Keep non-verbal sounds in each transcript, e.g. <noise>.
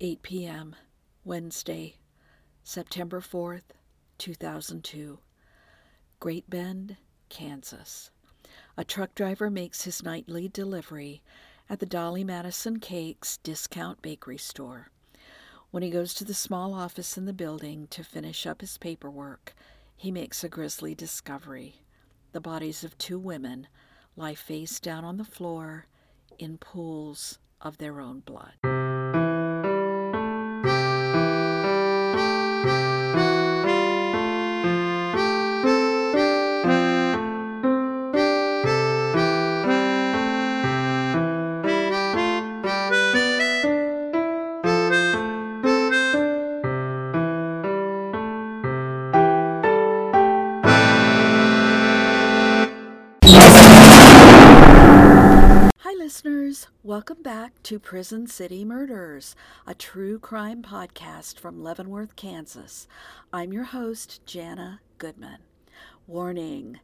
8 p.m., Wednesday, September 4th, 2002. Great Bend, Kansas. A truck driver makes his nightly delivery at the Dolly Madison Cakes discount bakery store. When he goes to the small office in the building to finish up his paperwork, he makes a grisly discovery. The bodies of two women lie face down on the floor in pools of their own blood. Welcome back to Prison City Murders, a true crime podcast from Leavenworth, Kansas. I'm your host, Jana Goodman. Warning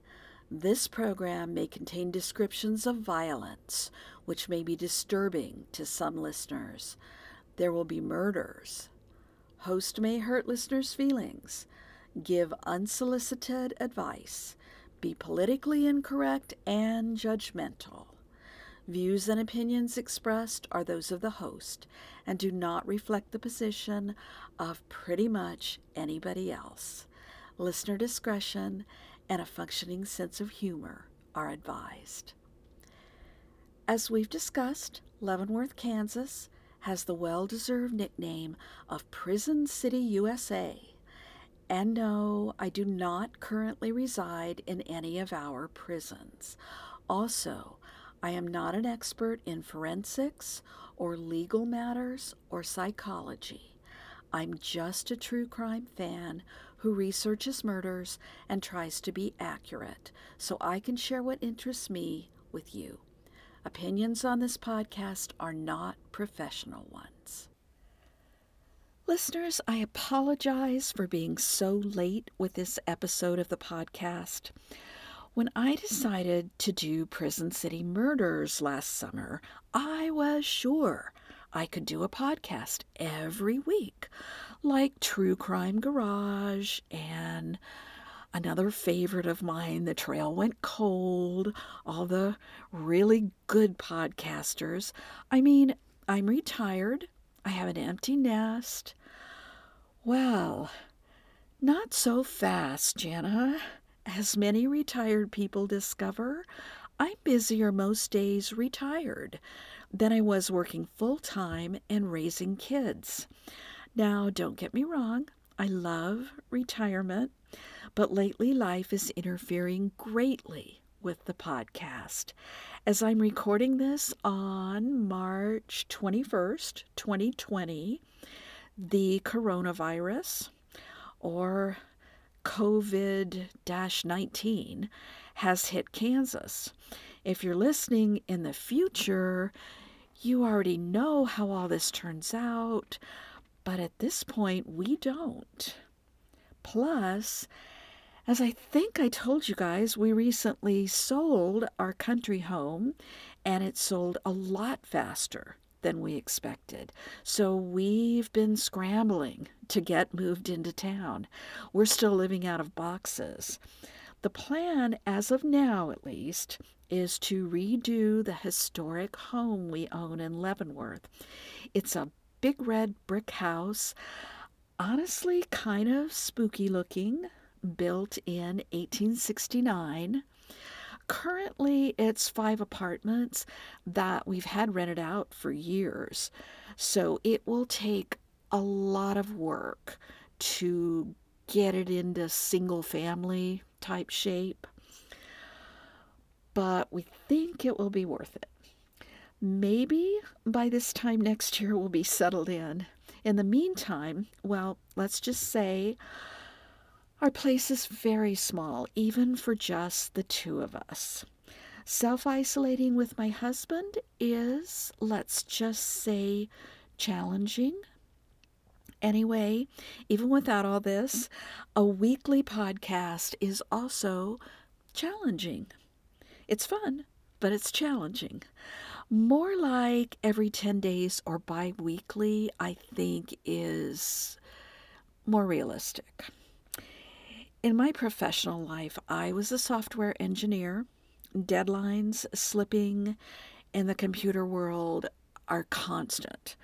this program may contain descriptions of violence, which may be disturbing to some listeners. There will be murders. Host may hurt listeners' feelings, give unsolicited advice, be politically incorrect and judgmental. Views and opinions expressed are those of the host and do not reflect the position of pretty much anybody else. Listener discretion and a functioning sense of humor are advised. As we've discussed, Leavenworth, Kansas has the well deserved nickname of Prison City, USA. And no, I do not currently reside in any of our prisons. Also, I am not an expert in forensics or legal matters or psychology. I'm just a true crime fan who researches murders and tries to be accurate so I can share what interests me with you. Opinions on this podcast are not professional ones. Listeners, I apologize for being so late with this episode of the podcast. When I decided to do Prison City Murders last summer, I was sure I could do a podcast every week, like True Crime Garage and another favorite of mine, The Trail Went Cold, all the really good podcasters. I mean, I'm retired, I have an empty nest. Well, not so fast, Jana. As many retired people discover, I'm busier most days retired than I was working full time and raising kids. Now, don't get me wrong, I love retirement, but lately life is interfering greatly with the podcast. As I'm recording this on March 21st, 2020, the coronavirus, or COVID 19 has hit Kansas. If you're listening in the future, you already know how all this turns out, but at this point, we don't. Plus, as I think I told you guys, we recently sold our country home and it sold a lot faster than we expected. So we've been scrambling to get moved into town. We're still living out of boxes. The plan, as of now at least, is to redo the historic home we own in Leavenworth. It's a big red brick house, honestly, kind of spooky looking, built in 1869. Currently, it's five apartments that we've had rented out for years. So it will take a lot of work to get it into single family type shape. But we think it will be worth it. Maybe by this time next year we'll be settled in. In the meantime, well, let's just say our place is very small, even for just the two of us. Self isolating with my husband is, let's just say, challenging. Anyway, even without all this, a weekly podcast is also challenging. It's fun, but it's challenging. More like every 10 days or bi weekly, I think, is more realistic. In my professional life, I was a software engineer. Deadlines, slipping in the computer world are constant.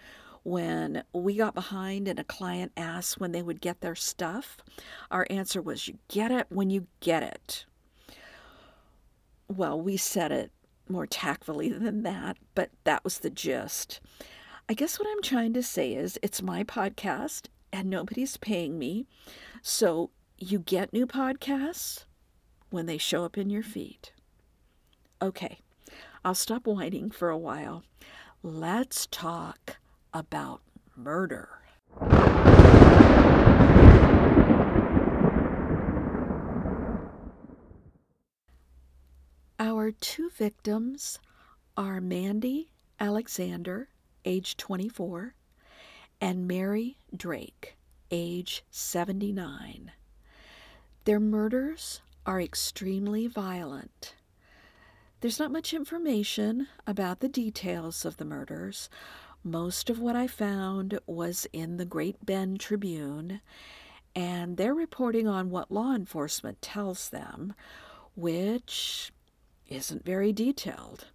When we got behind and a client asked when they would get their stuff, our answer was, You get it when you get it. Well, we said it more tactfully <laughs> than that, but that was the gist. I guess what I'm trying to say is it's my podcast and nobody's paying me. So you get new podcasts when they show up in your feed. Okay, I'll stop whining for a while. Let's talk about murder. Our two victims are Mandy Alexander, age 24, and Mary Drake, age 79. Their murders are extremely violent. There's not much information about the details of the murders. Most of what I found was in the Great Bend Tribune, and they're reporting on what law enforcement tells them, which isn't very detailed.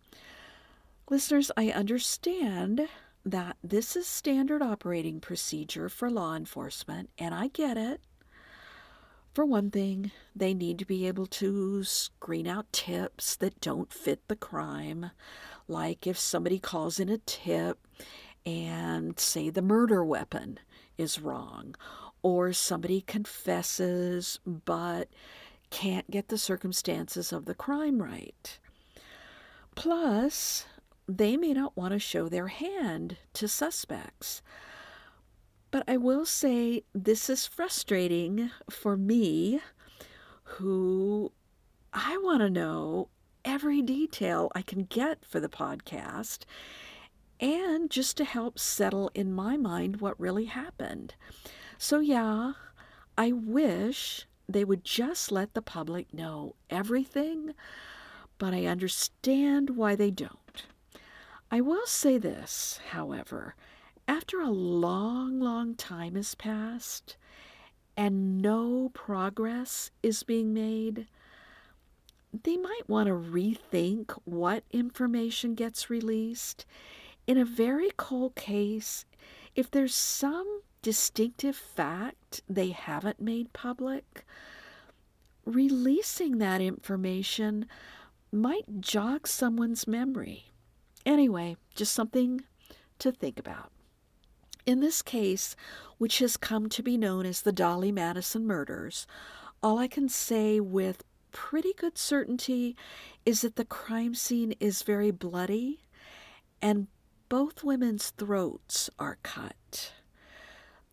Listeners, I understand that this is standard operating procedure for law enforcement, and I get it. For one thing, they need to be able to screen out tips that don't fit the crime. Like if somebody calls in a tip and say the murder weapon is wrong, or somebody confesses but can't get the circumstances of the crime right. Plus, they may not want to show their hand to suspects. But I will say this is frustrating for me, who I want to know every detail I can get for the podcast and just to help settle in my mind what really happened. So, yeah, I wish they would just let the public know everything, but I understand why they don't. I will say this, however, after a long, long time has passed and no progress is being made, they might want to rethink what information gets released. In a very cold case, if there's some distinctive fact they haven't made public, releasing that information might jog someone's memory. Anyway, just something to think about. In this case, which has come to be known as the Dolly Madison murders, all I can say with pretty good certainty is that the crime scene is very bloody and both women's throats are cut.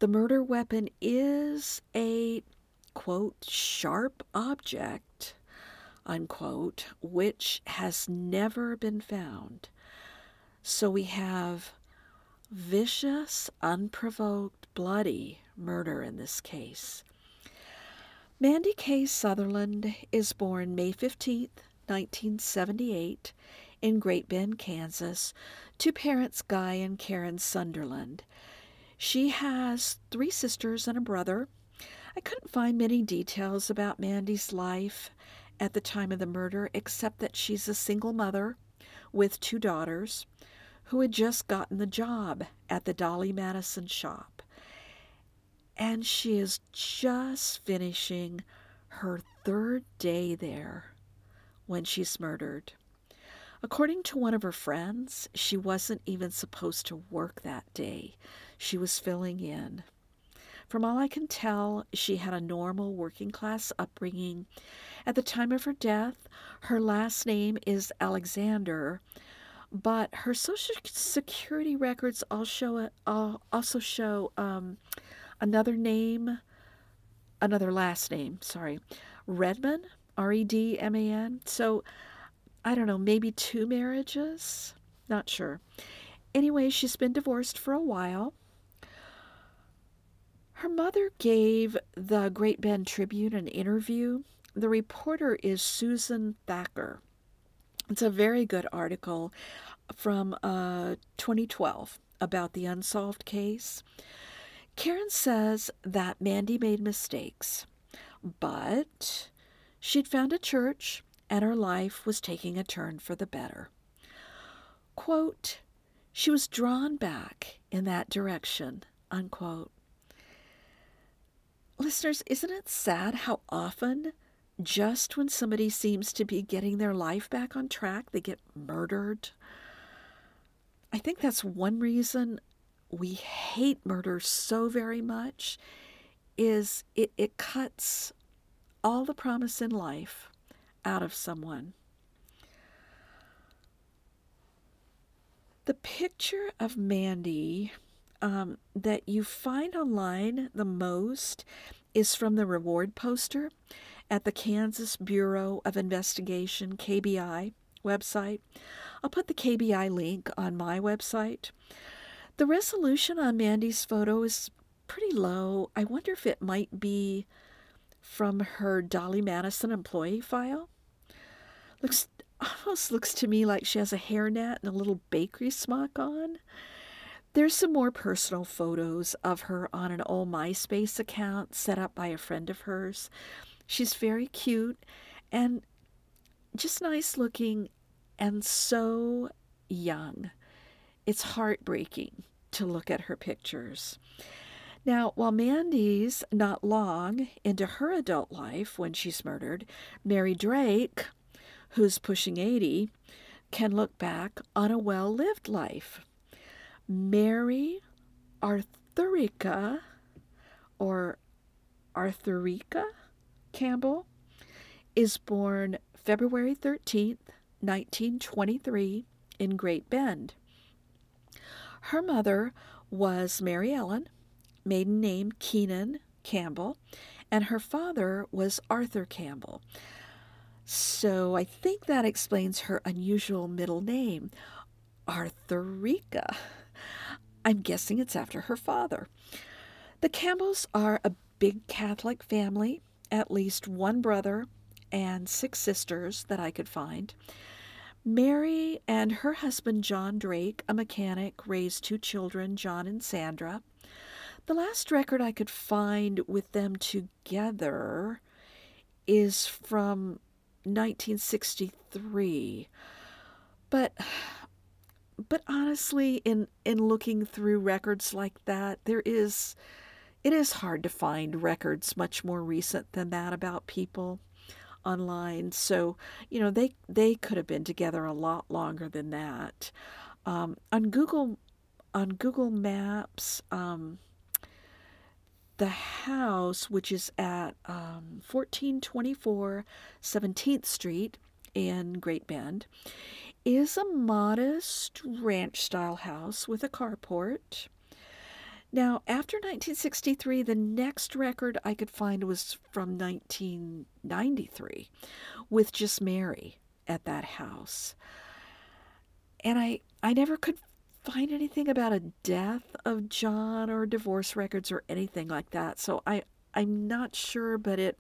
The murder weapon is a, quote, sharp object, unquote, which has never been found. So we have vicious, unprovoked, bloody murder in this case. Mandy K. Sunderland is born May 15, 1978, in Great Bend, Kansas, to parents Guy and Karen Sunderland. She has three sisters and a brother. I couldn't find many details about Mandy's life at the time of the murder, except that she's a single mother with two daughters who had just gotten the job at the Dolly Madison shop. And she is just finishing her third day there when she's murdered. According to one of her friends, she wasn't even supposed to work that day. She was filling in. From all I can tell, she had a normal working class upbringing. At the time of her death, her last name is Alexander, but her social security records also show, also show um, another name, another last name, sorry, Redman, R E D M A N. So I don't know, maybe two marriages? Not sure. Anyway, she's been divorced for a while. Her mother gave the Great Bend Tribune an interview. The reporter is Susan Thacker. It's a very good article from uh, 2012 about the unsolved case. Karen says that Mandy made mistakes, but she'd found a church and her life was taking a turn for the better. Quote, she was drawn back in that direction, unquote. Listeners, isn't it sad how often, just when somebody seems to be getting their life back on track, they get murdered? I think that's one reason we hate murder so very much is it, it cuts all the promise in life out of someone. The picture of Mandy um, that you find online the most is from the reward poster at the Kansas Bureau of Investigation, KBI website. I'll put the KBI link on my website. The resolution on Mandy's photo is pretty low. I wonder if it might be from her Dolly Madison employee file. Looks almost looks to me like she has a hairnet and a little bakery smock on. There's some more personal photos of her on an old MySpace account set up by a friend of hers. She's very cute and just nice looking and so young. It's heartbreaking to look at her pictures. Now, while Mandy's not long into her adult life when she's murdered, Mary Drake, who's pushing 80, can look back on a well lived life. Mary Arthurica or Arthurica Campbell is born February 13th, 1923, in Great Bend. Her mother was Mary Ellen, maiden name Keenan Campbell, and her father was Arthur Campbell. So I think that explains her unusual middle name, Arthurica. I'm guessing it's after her father. The Campbells are a big Catholic family, at least one brother and six sisters that I could find. Mary and her husband John Drake, a mechanic, raised two children, John and Sandra. The last record I could find with them together is from 1963. But but honestly in in looking through records like that there is it is hard to find records much more recent than that about people online so you know they they could have been together a lot longer than that um, on google on google maps um, the house which is at um, 1424 17th street in great bend is a modest ranch style house with a carport. Now, after 1963, the next record I could find was from 1993 with just Mary at that house. And I, I never could find anything about a death of John or divorce records or anything like that. So I, I'm not sure, but it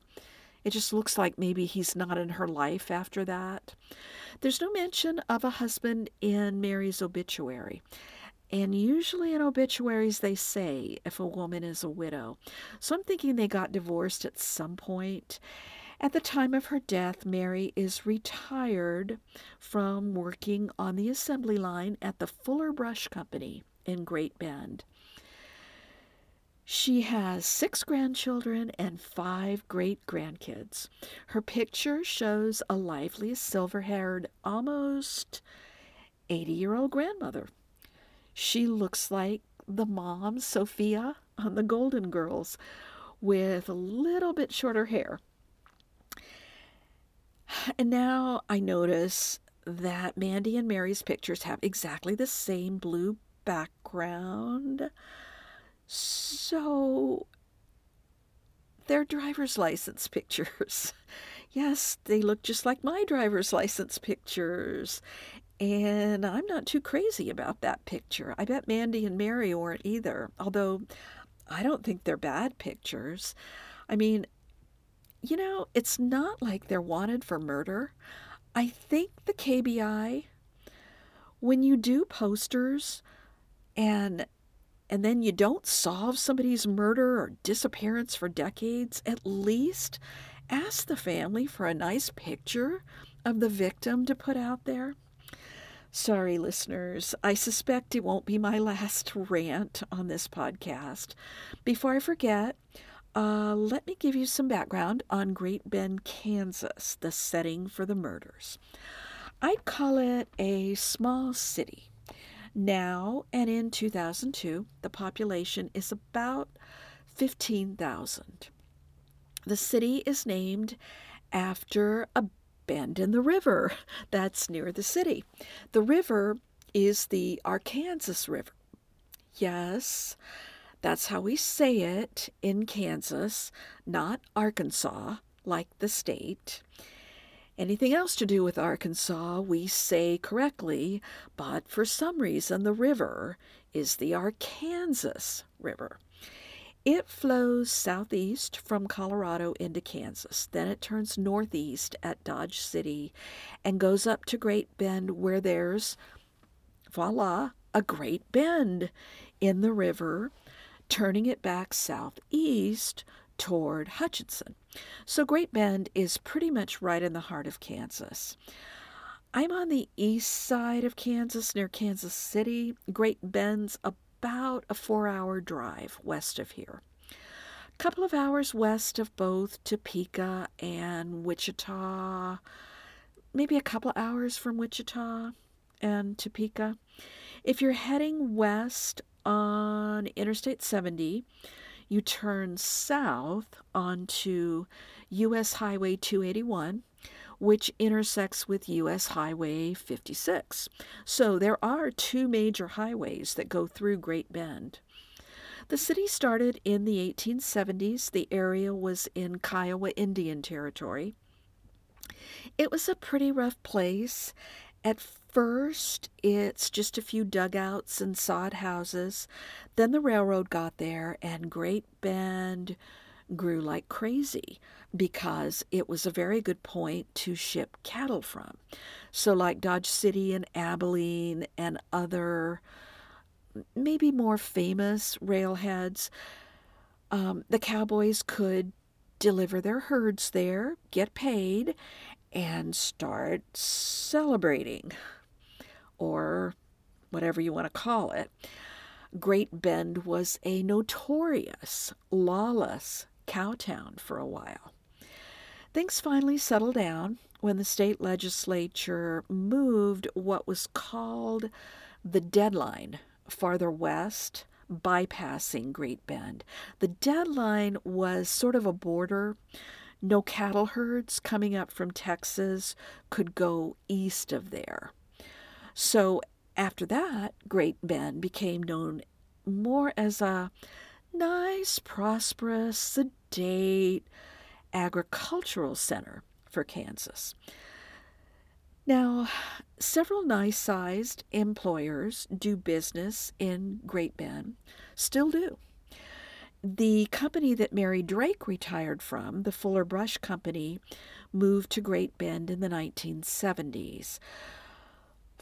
it just looks like maybe he's not in her life after that. There's no mention of a husband in Mary's obituary. And usually in obituaries, they say if a woman is a widow. So I'm thinking they got divorced at some point. At the time of her death, Mary is retired from working on the assembly line at the Fuller Brush Company in Great Bend. She has six grandchildren and five great grandkids. Her picture shows a lively, silver haired, almost 80 year old grandmother. She looks like the mom, Sophia, on the Golden Girls, with a little bit shorter hair. And now I notice that Mandy and Mary's pictures have exactly the same blue background. So, their driver's license pictures. <laughs> yes, they look just like my driver's license pictures. And I'm not too crazy about that picture. I bet Mandy and Mary weren't either, although I don't think they're bad pictures. I mean, you know, it's not like they're wanted for murder. I think the KBI, when you do posters and and then you don't solve somebody's murder or disappearance for decades, at least ask the family for a nice picture of the victim to put out there. Sorry, listeners, I suspect it won't be my <laughs> last rant on this podcast. Before I forget, uh, let me give you some background on Great Bend, Kansas, the setting for the murders. I'd call it a small city. Now and in 2002, the population is about 15,000. The city is named after a bend in the river <laughs> that's near the city. The river is the Arkansas River. Yes, that's how we say it in Kansas, not Arkansas, like the state. Anything else to do with Arkansas, we say correctly, but for some reason the river is the Arkansas River. It flows southeast from Colorado into Kansas. Then it turns northeast at Dodge City and goes up to Great Bend, where there's, voila, a great bend in the river turning it back southeast toward Hutchinson. So Great Bend is pretty much right in the heart of Kansas. I'm on the east side of Kansas near Kansas City. Great Bend's about a four hour drive west of here. A couple of hours west of both Topeka and Wichita, maybe a couple hours from Wichita and Topeka. If you're heading west on Interstate 70, you turn south onto U.S. Highway 281, which intersects with U.S. Highway 56. So there are two major highways that go through Great Bend. The city started in the 1870s. The area was in Kiowa Indian Territory. It was a pretty rough place. At First, it's just a few dugouts and sod houses. Then the railroad got there, and Great Bend grew like crazy because it was a very good point to ship cattle from. So, like Dodge City and Abilene and other maybe more famous railheads, um, the cowboys could deliver their herds there, get paid, and start celebrating or whatever you want to call it, Great Bend was a notorious, lawless cow town for a while. Things finally settled down when the state legislature moved what was called the deadline farther west, bypassing Great Bend. The deadline was sort of a border. No cattle herds coming up from Texas could go east of there. So after that, Great Bend became known more as a nice, prosperous, sedate agricultural center for Kansas. Now, several nice sized employers do business in Great Bend, still do. The company that Mary Drake retired from, the Fuller Brush Company, moved to Great Bend in the 1970s.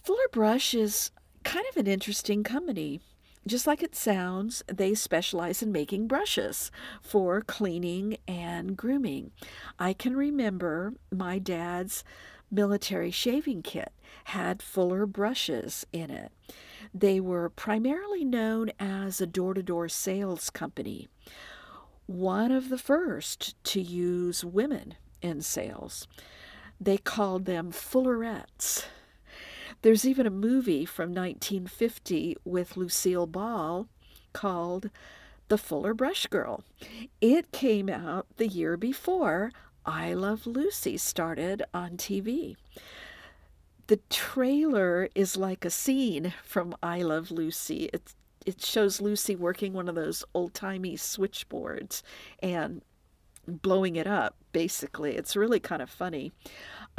Fuller Brush is kind of an interesting company. Just like it sounds, they specialize in making brushes for cleaning and grooming. I can remember my dad's military shaving kit had Fuller brushes in it. They were primarily known as a door to door sales company, one of the first to use women in sales. They called them Fullerettes. There's even a movie from 1950 with Lucille Ball called The Fuller Brush Girl. It came out the year before I Love Lucy started on TV. The trailer is like a scene from I Love Lucy. It, it shows Lucy working one of those old timey switchboards and blowing it up, basically. It's really kind of funny.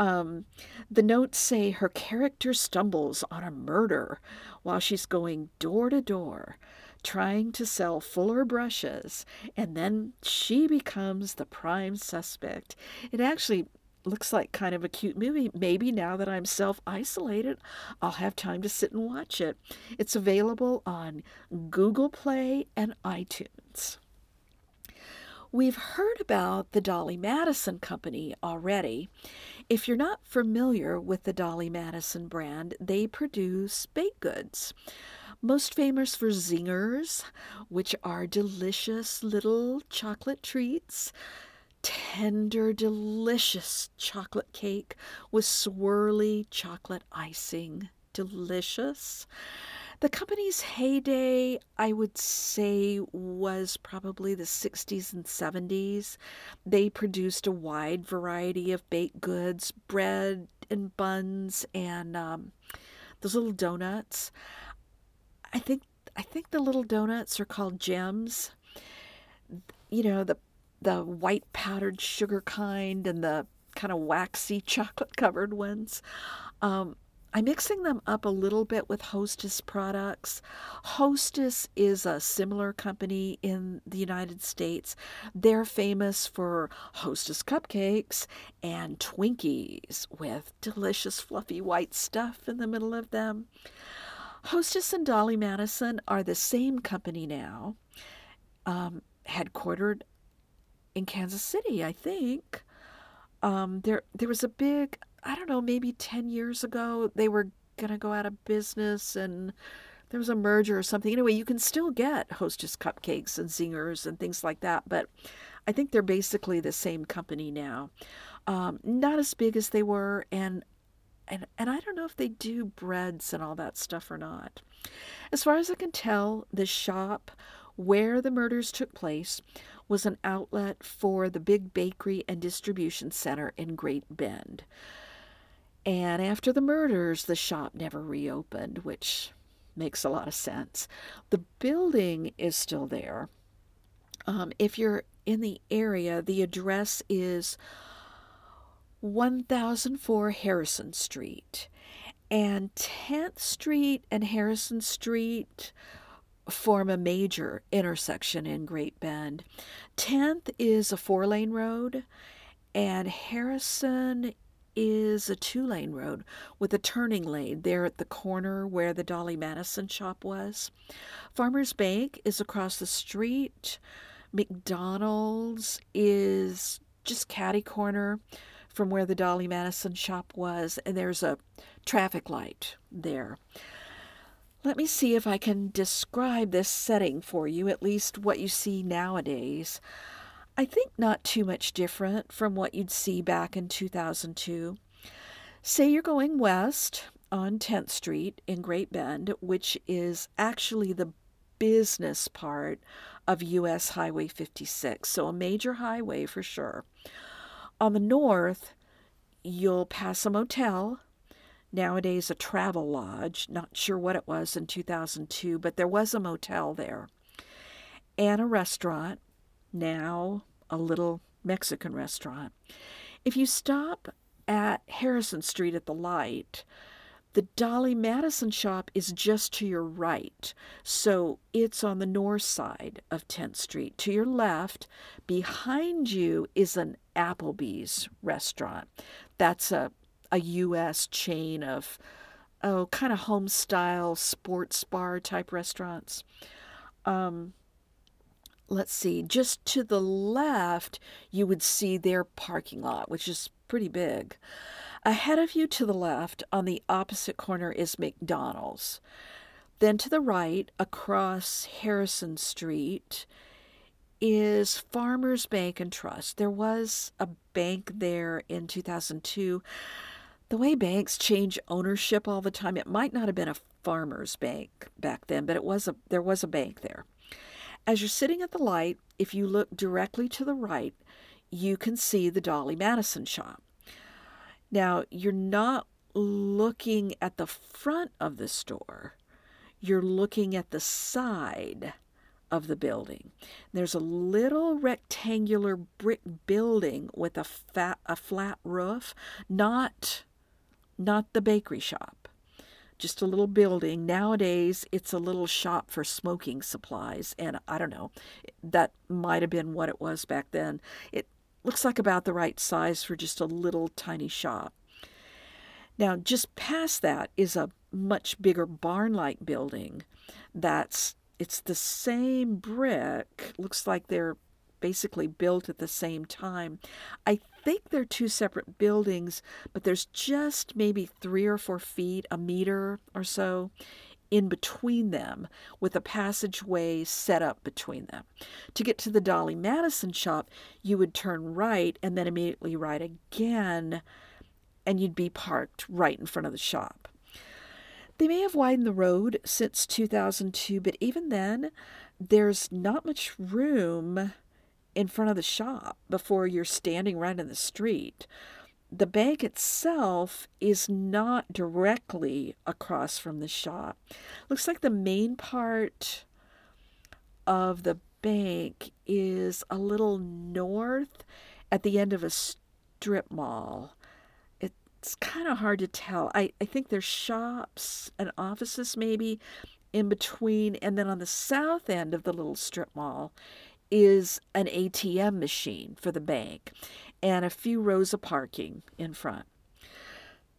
Um, the notes say her character stumbles on a murder while she's going door to door trying to sell fuller brushes, and then she becomes the prime suspect. It actually looks like kind of a cute movie. Maybe now that I'm self isolated, I'll have time to sit and watch it. It's available on Google Play and iTunes. We've heard about the Dolly Madison Company already. If you're not familiar with the Dolly Madison brand, they produce baked goods. Most famous for zingers, which are delicious little chocolate treats tender, delicious chocolate cake with swirly chocolate icing. Delicious. The company's heyday, I would say, was probably the 60s and 70s. They produced a wide variety of baked goods, bread and buns, and um, those little donuts. I think I think the little donuts are called gems. You know the the white powdered sugar kind and the kind of waxy <laughs> chocolate covered ones. Um, I'm mixing them up a little bit with Hostess products. Hostess is a similar company in the United States. They're famous for Hostess cupcakes and Twinkies with delicious fluffy white stuff in the middle of them. Hostess and Dolly Madison are the same company now, um, headquartered in Kansas City, I think. Um, there there was a big I don't know, maybe 10 years ago, they were going to go out of business and there was a merger or something. Anyway, you can still get Hostess cupcakes and zingers and things like that, but I think they're basically the same company now. Um, not as big as they were, and and and I don't know if they do breads and all that stuff or not. As far as I can tell, the shop where the murders took place was an outlet for the big bakery and distribution center in Great Bend. And after the murders, the shop never reopened, which makes a lot of sense. The building is still there. Um, if you're in the area, the address is 1004 Harrison Street. And 10th Street and Harrison Street form a major intersection in Great Bend. 10th is a four lane road, and Harrison is a two lane road with a turning lane there at the corner where the Dolly Madison shop was. Farmers Bank is across the street. McDonald's is just catty corner from where the Dolly Madison shop was, and there's a traffic light there. Let me see if I can describe this setting for you, at least what you see nowadays. I think not too much different from what you'd see back in 2002. Say you're going west on 10th Street in Great Bend, which is actually the business part of US Highway 56, so a major highway for sure. On the north, you'll pass a motel, nowadays a travel lodge, not sure what it was in 2002, but there was a motel there, and a restaurant now a little Mexican restaurant. If you stop at Harrison Street at the light, the Dolly Madison shop is just to your right, so it's on the north side of 10th Street. To your left, behind you, is an Applebee's restaurant. That's a, a U.S. chain of, oh, kind of home style sports bar type restaurants. Um, let's see, just to the left, you would see their parking lot, which is pretty big. Ahead of you to the left, on the opposite corner, is McDonald's. Then to the right, across Harrison Street, is Farmers Bank and Trust. There was a bank there in 2002. The way banks change ownership all the time, it might not have been a farmers bank back then, but it was a there was a bank there. As you're sitting at the light, if you look directly to the right, you can see the Dolly Madison shop. Now, you're not looking at the front of the store, you're looking at the side of the building. There's a little rectangular brick building with a fat a flat roof, not not the bakery shop just a little building. Nowadays, it's a little shop for smoking supplies, and I don't know, that might have been what it was back then. It looks like about the right size for just a little tiny shop. Now, just past that is a much bigger barn-like building. That's it's the same brick. Looks like they're basically built at the same time. I think they're two separate buildings, but there's just maybe three or four feet, a meter or so in between them with a passageway set up between them. To get to the Dolly Madison shop, you would turn right and then immediately right again, and you'd be parked right in front of the shop. They may have widened the road since 2002, but even then, there's not much room in front of the shop before you're standing right in the street. The bank itself is not directly across from the shop. Looks like the main part of the bank is a little north at the end of a strip mall. It's kind of hard to tell. I, I think there's shops and offices maybe in between, and then on the south end of the little strip mall is an ATM machine for the bank and a few rows of parking in front.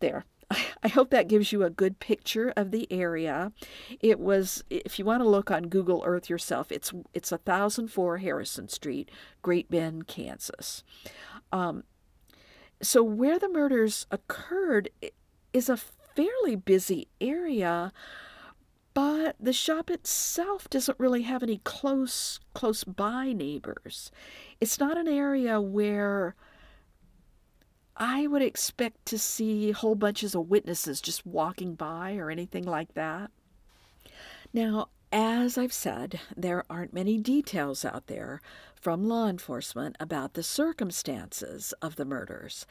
There. <laughs> I hope that gives you a good picture of the area. It was, if you want to look on Google Earth yourself, it's it's 1004 Harrison Street, Great Bend, Kansas. Um, so where the murders occurred is a fairly busy area but the shop itself doesn't really have any close close by neighbors. It's not an area where I would expect to see whole bunches of witnesses just walking by or anything like that. Now, as I've said, there aren't many details out there from law enforcement about the circumstances of the murders.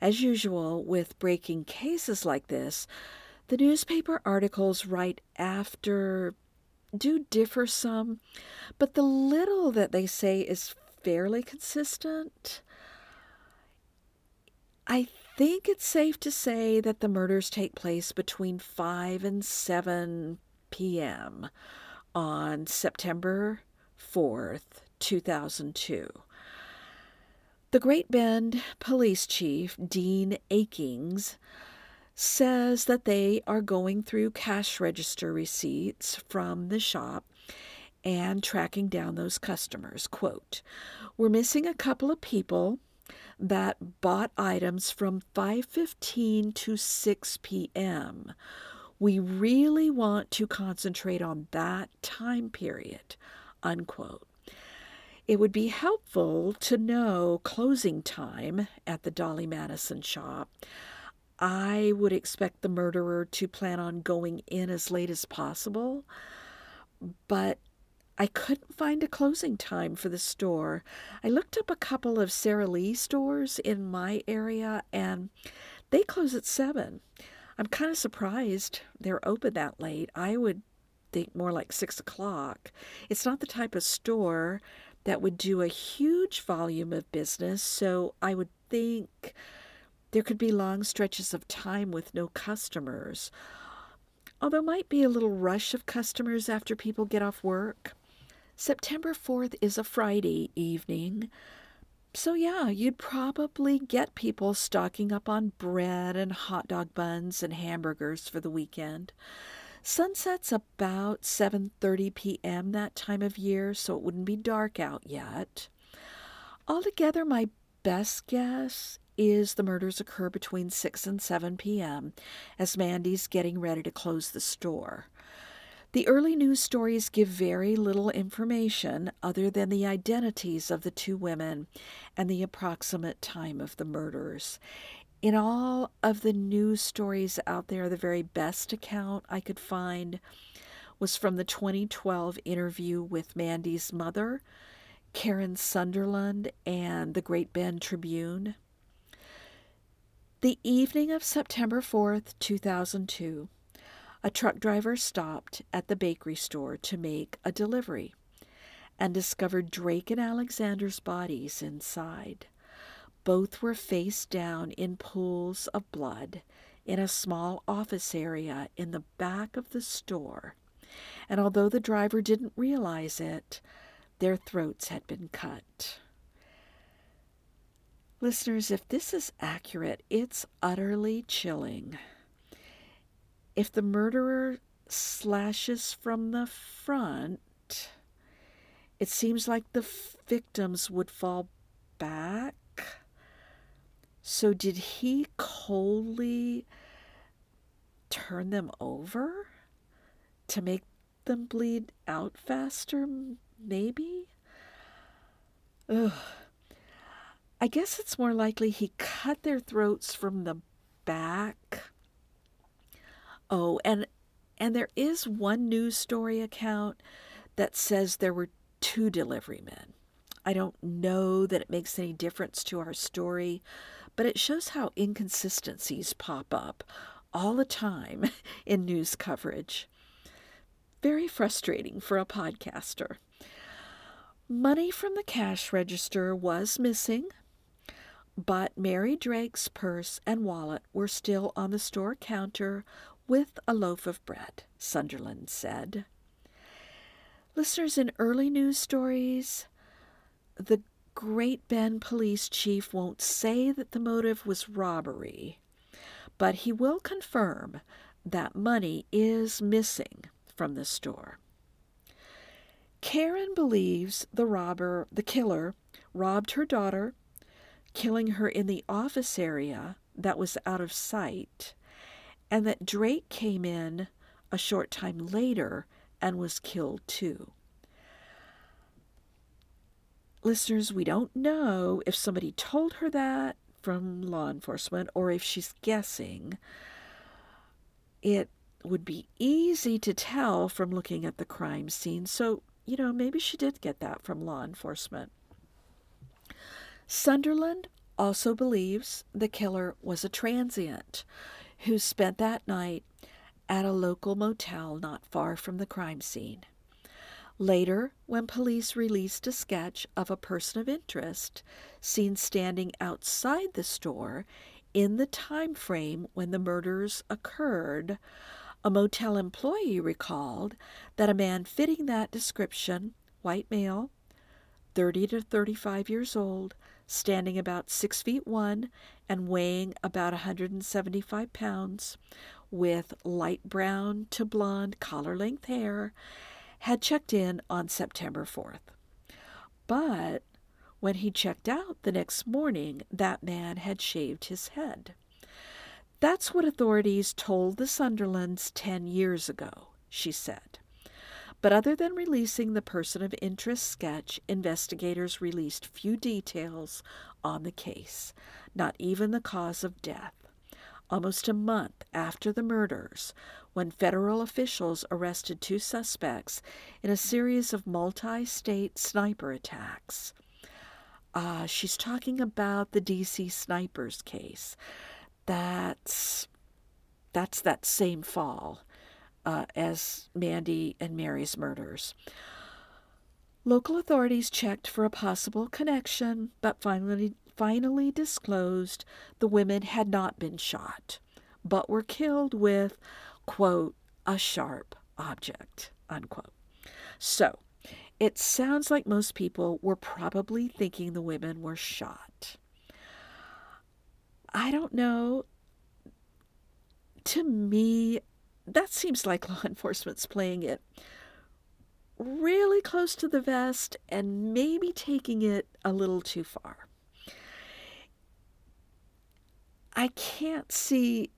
As usual, with breaking cases like this, the newspaper articles right after do differ some, but the little that they say is fairly consistent. I think it's safe to say that the murders take place between 5 and 7 p.m. on September 4th, 2002. The Great Bend Police Chief, Dean Akings, says that they are going through cash register receipts from the shop and tracking down those customers. Quote, We're missing a couple of people that bought items from 5:15 to 6 p.m. We really want to concentrate on that time period. Unquote. It would be helpful to know closing time at the Dolly Madison shop. I would expect the murderer to plan on going in as late as possible, but I couldn't find a closing time for the store. I looked up a couple of Sara Lee stores in my area and they close at 7. I'm kind of surprised they're open that late. I would think more like 6 o'clock. It's not the type of store that would do a huge volume of business, so I would think there could be long stretches of time with no customers, oh, although might be a little rush of customers after people get off work. September 4th is a Friday evening. So, yeah, you'd probably get people stocking up on bread and hot dog buns and hamburgers for the weekend. Sunset's about 7:30 p.m. that time of year, so it wouldn't be dark out yet. Altogether, my best guess is the murders occur between 6 and 7 p.m. as Mandy's getting ready to close the store. The early news stories give very little information other than the identities of the two women and the approximate time of the murders. In all of the news stories out there, the very best account I could find was from the 2012 interview with Mandy's mother, Karen Sunderland, and the Great Bend Tribune. The evening of September 4th, 2002, a truck driver stopped at the bakery store to make a delivery and discovered Drake and Alexander's bodies inside. Both were face down in pools of blood in a small office area in the back of the store, and although the driver didn't realize it, their throats had been cut. Listeners, if this is accurate, it's utterly chilling. If the murderer slashes from the front, it seems like the victims would fall back. So, did he coldly turn them over to make them bleed out faster? Maybe? Ugh. I guess it's more likely he cut their throats from the back. Oh, and and there is one news story account that says there were two delivery men. I don't know that it makes any difference to our story, but it shows how inconsistencies pop up all the time <laughs> in news coverage. Very frustrating for a podcaster. Money from the cash register was missing, but Mary Drake's purse and wallet were still on the store counter with a loaf of bread, Sunderland said. Listeners, in early news stories, the Great Bend police chief won't say that the motive was robbery, but he will confirm that money is missing from the store. Karen believes the robber, the killer, robbed her daughter, killing her in the office area that was out of sight, and that Drake came in a short time later and was killed too. Listeners, we don't know if somebody told her that from law enforcement or if she's guessing. It would be easy to tell from looking at the crime scene, so, you know, maybe she did get that from law enforcement. Sunderland also believes the killer was a transient who spent that night at a local motel not far from the crime scene. Later, when police released a sketch of a person of interest seen standing outside the store in the time frame when the murders occurred, a motel employee recalled that a man fitting that description, white male, 30 to 35 years old, standing about 6 feet 1 and weighing about 175 pounds, with light brown to blonde collar length hair, had checked in on September 4th. But when he checked out the next morning, that man had shaved his head. That's what authorities told the Sunderlands 10 years ago, she said. But other than releasing the person of interest sketch, investigators released few details on the case, not even the cause of death. Almost a month after the murders, when federal officials arrested two suspects in a series of multi state sniper attacks. Uh, she's talking about the DC snipers case. That's that's that same fall uh, as Mandy and Mary's murders. Local authorities checked for a possible connection, but finally finally disclosed the women had not been shot, but were killed with quote, a sharp object, unquote. So, it sounds like most people were probably thinking the women were shot. I don't know. To me, that seems like <laughs> law enforcement's playing it really close to the vest and maybe taking it a little too far. I can't see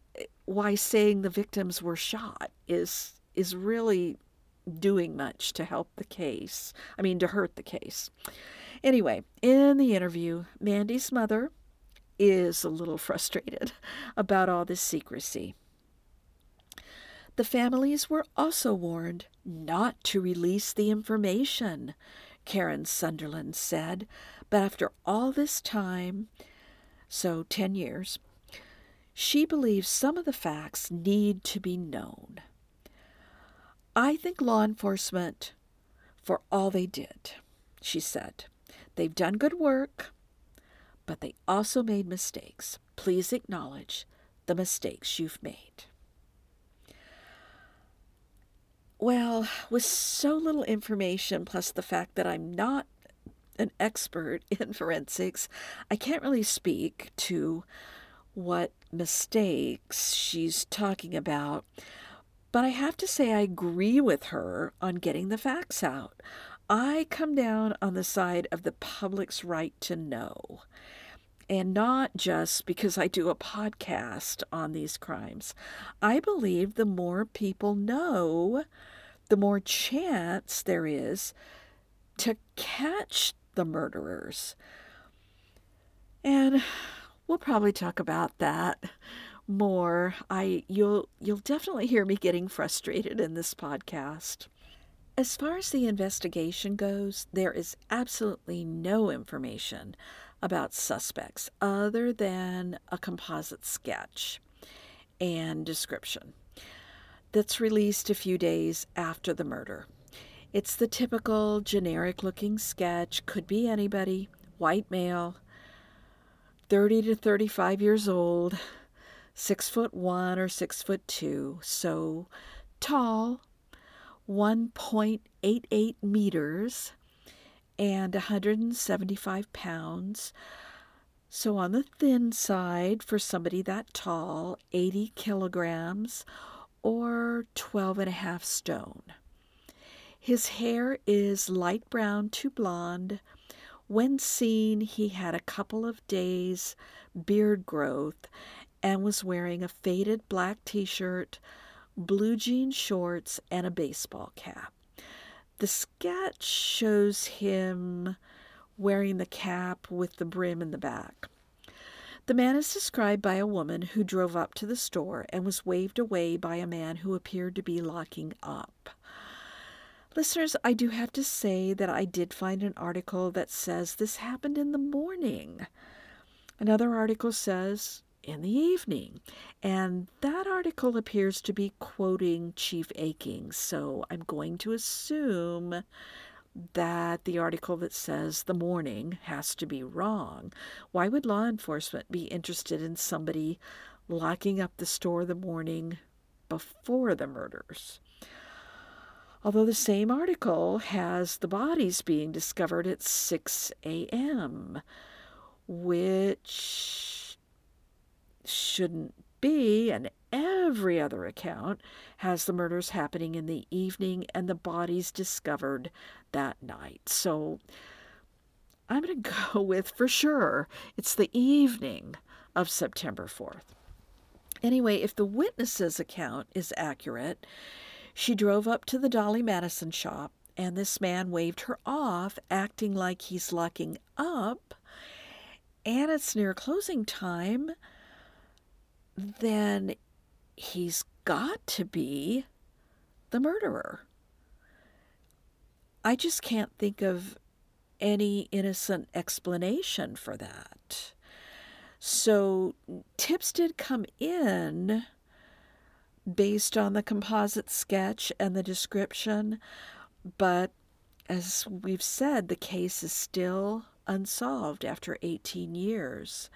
why saying the victims were shot is is really doing much to help the case. I mean, to hurt the case. Anyway, in the interview, Mandy's mother is a little <laughs> frustrated about all this secrecy. The families were also warned not to release the information, Karen Sunderland said. But after all this time, so 10 years, she believes some of the facts need to be known. I think law enforcement, for all they did, she said, they've done good work, but they also made mistakes. Please acknowledge the mistakes you've made. Well, with so little information, plus the fact that I'm not an expert <laughs> in forensics, I can't really speak to what mistakes she's talking about, but I have to say I agree with her on getting the facts out. I come down on the side of the public's right to know. And not just because I do a podcast on these crimes. I believe the more people know, the more chance there is to catch the murderers. And we'll probably talk about that more. I you'll you'll definitely hear me getting frustrated in this podcast. As far as the investigation goes, there is absolutely no information about suspects other than a composite sketch and description that's released a few days after the murder. It's the typical generic looking sketch, could be anybody, white male, 30 to 35 years old, six foot one or six foot two, so tall, 1.88 meters, and 175 pounds. So on the thin side for somebody that tall, 80 kilograms or 12 and a half stone. His hair is light brown to blonde. When seen, he had a couple of days beard growth and was wearing a faded black t shirt, blue jean shorts, and a baseball cap. The sketch shows him wearing the cap with the brim in the back. The man is described by a woman who drove up to the store and was waved away by a man who appeared to be locking up. Listeners, I do have to say that I did find an article that says this happened in the morning. Another article says in the evening. And that article appears to be quoting Chief Aking. So I'm going to assume that the article that says the morning has to be wrong. Why would law enforcement be interested in somebody locking up the store the morning before the murders? although the same article has the bodies being discovered at 6 a.m., which shouldn't be, and every other account has the murders happening in the evening and the bodies discovered that night. So I'm going <laughs> to go with for sure it's the evening of September 4th. Anyway, if the witness's account is accurate, she drove up to the Dolly Madison shop, and this man waved her off, acting like he's locking up. And it's near closing time. Then he's got to be the murderer. I just can't think of any innocent explanation for that. So tips did come in based on the composite sketch and the description, but as we've said, the case is still unsolved after 18 years.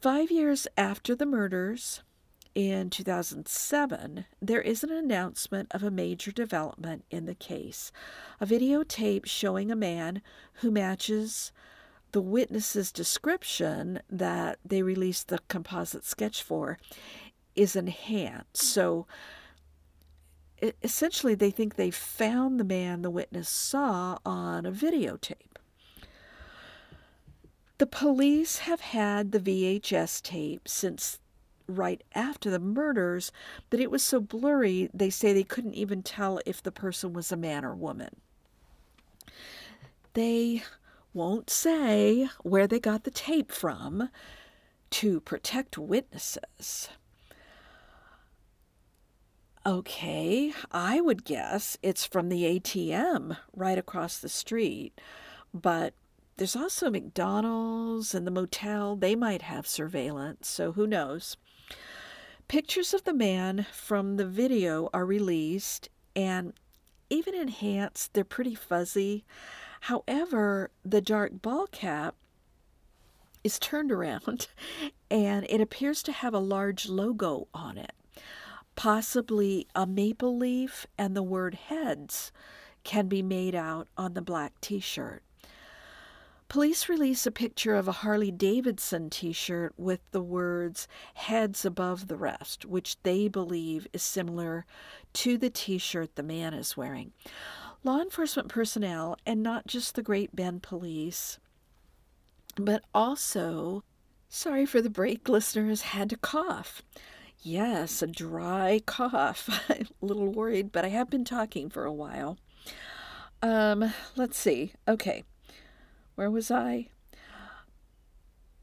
Five years after the murders, in 2007, there is an announcement of a major development in the case. A videotape showing a man who matches the witness's description that they released the composite sketch for is enhanced. So essentially, they think they found the man the witness saw on a videotape. The police have had the VHS tape since right after the murders, but it was so blurry they say they couldn't even tell if the person was a man or woman. They won't say where they got the tape from to protect witnesses. Okay, I would guess it's from the ATM right across the street. But there's also McDonald's and the motel. They might have surveillance, so who knows? Pictures of the man from the video are released and even enhanced, they're pretty fuzzy. However, the dark ball cap is turned around <laughs> and it appears to have a large logo on it possibly a maple leaf and the word heads can be made out on the black t shirt. Police release a picture of a Harley Davidson t shirt with the words heads above the rest, which they believe is similar to the t shirt the man is wearing. Law enforcement personnel, and not just the Great Bend Police, but also, sorry for the break, listeners had to cough. Yes, a dry <laughs> cough. I'm a little worried, but I have been talking for a while. Um, let's see. Okay where was I?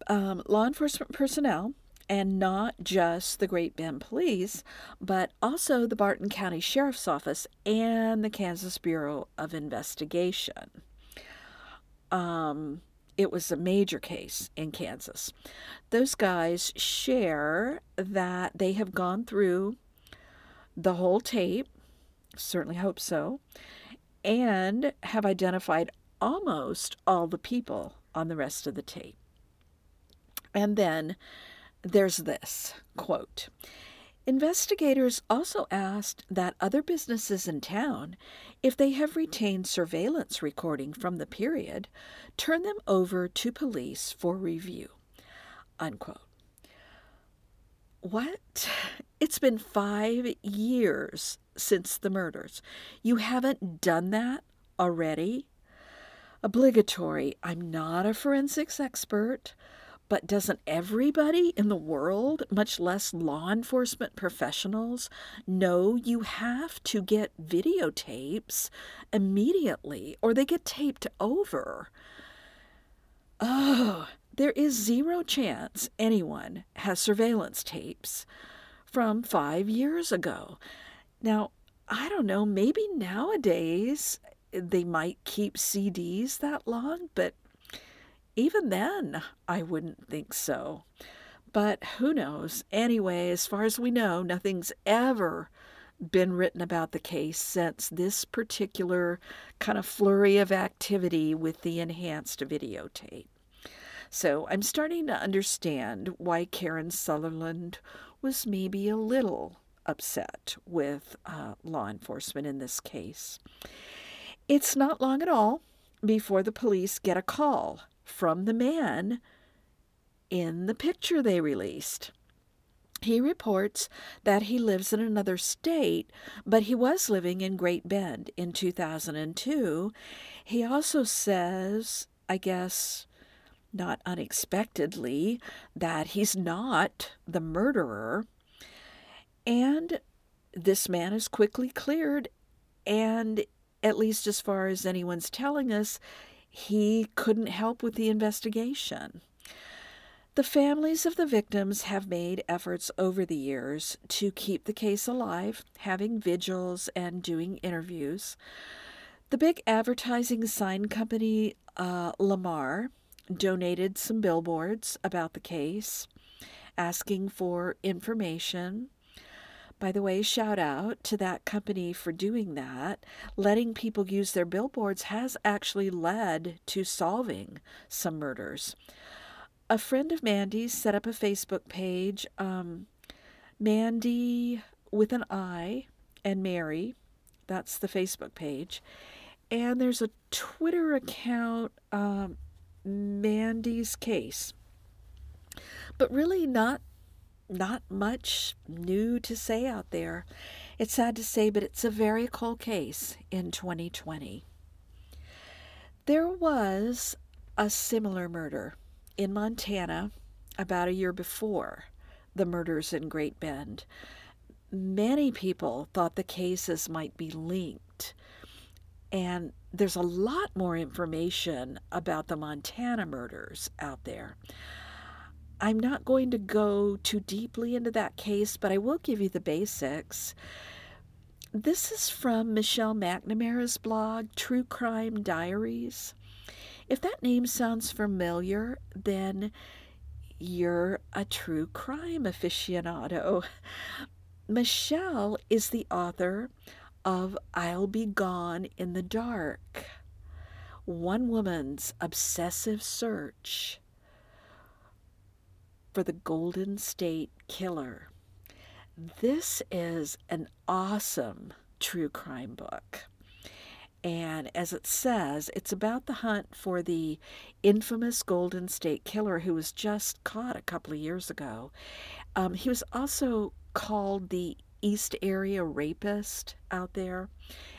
Um, law enforcement personnel, and not just the Great Bend Police, but also the Barton County Sheriff's Office and the Kansas Bureau of Investigation. Um, it was a major case in Kansas. Those guys share that they have gone through the whole tape, certainly hope so, and have identified almost all the people on the rest of the tape. And then there's this quote Investigators also asked that other businesses in town, if they have retained surveillance recording from the period, turn them over to police for review. Unquote. What? It's been five years since the murders. You haven't done that already? Obligatory. I'm not a forensics expert, but doesn't everybody in the world, much less law enforcement professionals, know you have to get videotapes immediately or they get taped over? Oh, there is zero chance anyone has surveillance tapes from five years ago. Now, I don't know, maybe nowadays they might keep CDs that long, but even then, I wouldn't think so. But who knows? Anyway, as far as we know, nothing's ever been written about the case since this particular kind of flurry of activity with the enhanced videotape. So I'm starting to understand why Karen Sunderland was maybe a little upset with uh, law enforcement in this case. It's not long at all before the police get a call from the man in the picture they released. He reports that he lives in another state, but he was living in Great Bend in 2002. He also says, I guess, not unexpectedly, that he's not the murderer. And this man is quickly cleared and at least as far as anyone's telling us, he couldn't help with the investigation. The families of the victims have made efforts over the years to keep the case alive, having vigils and doing interviews. The big advertising sign company, uh, Lamar, donated some billboards about the case, asking for information. By the way, shout out to that company for doing that. Letting people use their billboards has actually led to solving some murders. A friend of Mandy's set up a Facebook page, um, Mandy with an I and Mary. That's the Facebook page. And there's a Twitter account, um, Mandy's Case. But really, not not much new to say out there. It's sad to say, but it's a very cold case in 2020. There was a similar murder in Montana about a year before the murders in Great Bend. Many people thought the cases might be linked, and there's a lot more information about the Montana murders out there. I'm not going to go too deeply into that case, but I will give you the basics. This is from Michelle McNamara's blog, True Crime Diaries. If that name sounds familiar, then you're a true crime aficionado. <laughs> Michelle is the author of I'll Be Gone in the Dark, one woman's obsessive search for the Golden State Killer. This is an awesome true crime book. And as it says, it's about the hunt for the infamous Golden State Killer who was just caught a couple of years ago. Um, he was also called the East Area Rapist out there,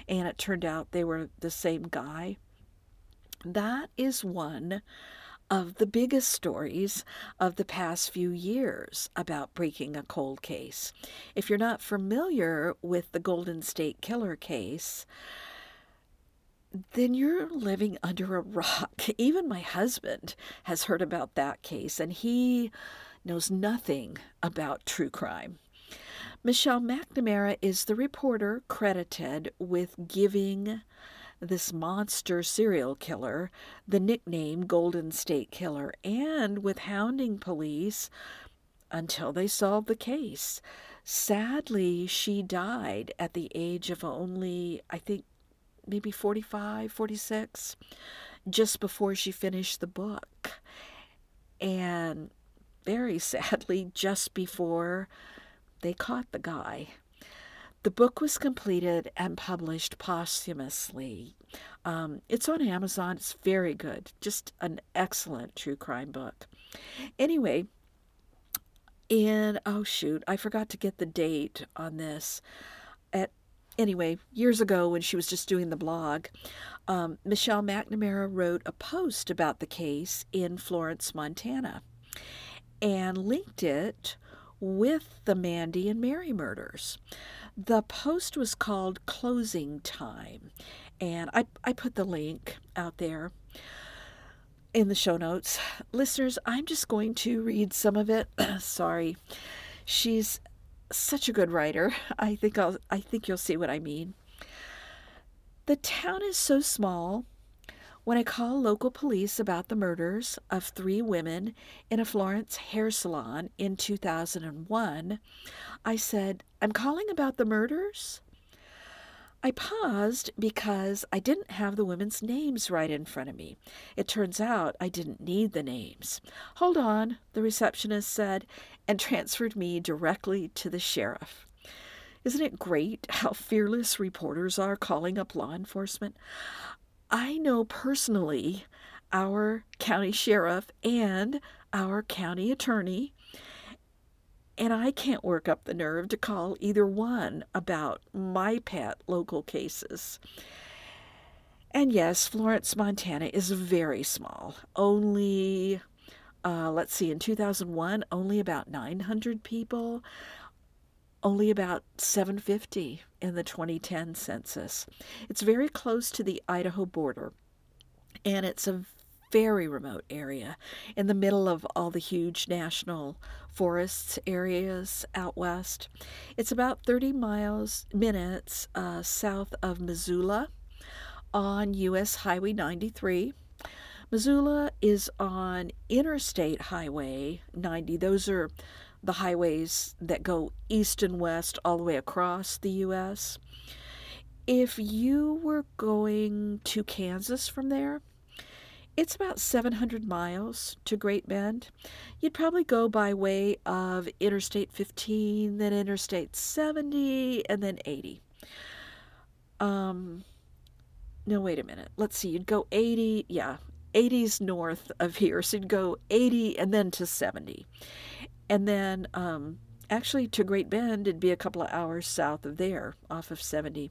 and it turned out they were the same guy. That is one of the biggest stories of the past few years about breaking a cold case. If you're not familiar with the Golden State Killer case, then you're living <laughs> under a rock. Even my husband has heard about that case, and he knows nothing about true crime. Michelle McNamara is the reporter credited with giving this monster serial killer the nickname Golden State Killer and with hounding police until they solved the case. Sadly, she died at the age of only, I think, maybe 45, 46, just before she finished the book. And very <laughs> sadly, just before they caught the guy. The book was completed and published posthumously. Um, it's on Amazon. It's very good. Just an excellent true crime book. Anyway, in oh shoot, I forgot to get the date on this. At anyway, years ago when she was just doing the blog, um, Michelle McNamara wrote a post about the case in Florence, Montana, and linked it with the Mandy and Mary murders. The post was called Closing Time, and I, I put the link out there in the show notes. Listeners, I'm just going to read some of it. <clears throat> Sorry. She's such a good writer. I think I'll I think you'll see what I mean. The town is so small. When I call local police about the murders of three women in a Florence hair salon in 2001, I said, I'm calling about the murders. I paused because I didn't have the women's names right in front of me. It turns out I didn't need the names. Hold on, the receptionist said, and transferred me directly to the sheriff. Isn't it great how fearless reporters are calling up law enforcement? I know personally our county sheriff and our county attorney and I can't work up the nerve to call either one about my pet local cases. And yes, Florence, Montana is very small. Only, uh, let's see, in 2001, only about 900 people, only about 750 in the 2010 census. It's very close to the Idaho border, and it's a very remote area in the middle of all the huge national forests areas out west. It's about 30 miles minutes uh, south of Missoula on US Highway 93. Missoula is on Interstate Highway 90. Those are the highways that go east and west all the way across the U.S. If you were going to Kansas from there, it's about 700 miles to Great Bend. You'd probably go by way of Interstate 15, then Interstate 70, and then 80. Um, no, wait a minute. Let's see. You'd go 80, yeah, 80's north of here. So you'd go 80 and then to 70. And then um, actually to Great Bend, it'd be a couple of hours south of there, off of 70.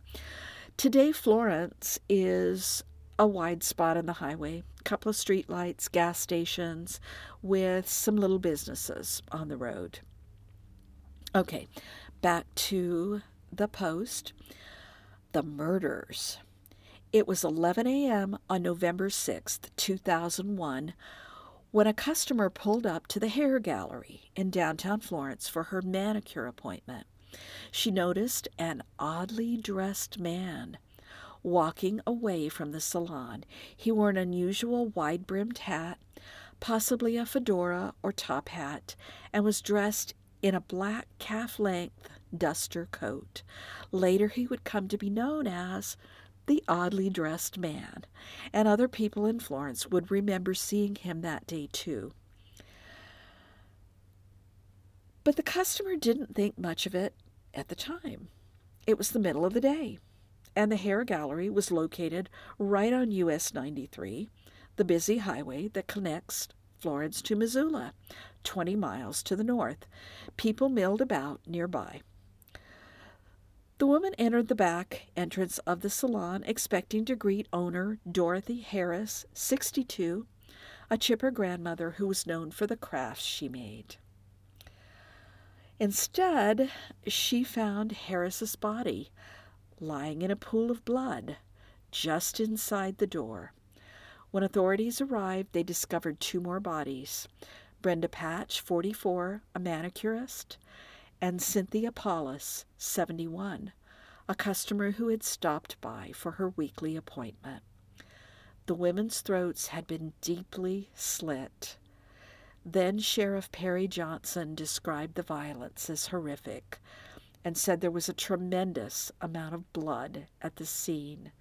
Today, Florence is a wide spot on the highway, a couple of streetlights, gas stations, with some little businesses on the road. Okay, back to the post. The murders. It was 11 a.m. on November 6th, 2001, when a customer pulled up to the hair gallery in downtown Florence for her manicure appointment. She noticed an oddly dressed man walking away from the salon. He wore an unusual wide brimmed hat, possibly a fedora or top hat, and was dressed in a black calf length duster coat. Later, he would come to be known as the oddly dressed man, and other people in Florence would remember seeing him that day too. But the customer didn't think much of it at the time. It was the middle of the day. and the hair Gallery was located right on US 93, the busy highway that connects Florence to Missoula, 20 miles to the north. People milled about nearby. The woman entered the back entrance of the salon expecting to greet owner Dorothy Harris, 62, a chipper grandmother who was known for the crafts she made. Instead, she found Harris's body lying in a pool of blood just inside the door. When authorities arrived, they discovered two more bodies Brenda Patch, 44, a manicurist, and Cynthia Paulus, 71, a customer who had stopped by for her weekly appointment. The women's throats had been deeply slit. Then Sheriff Perry Johnson described the violence as horrific and said there was a tremendous amount of blood at the scene.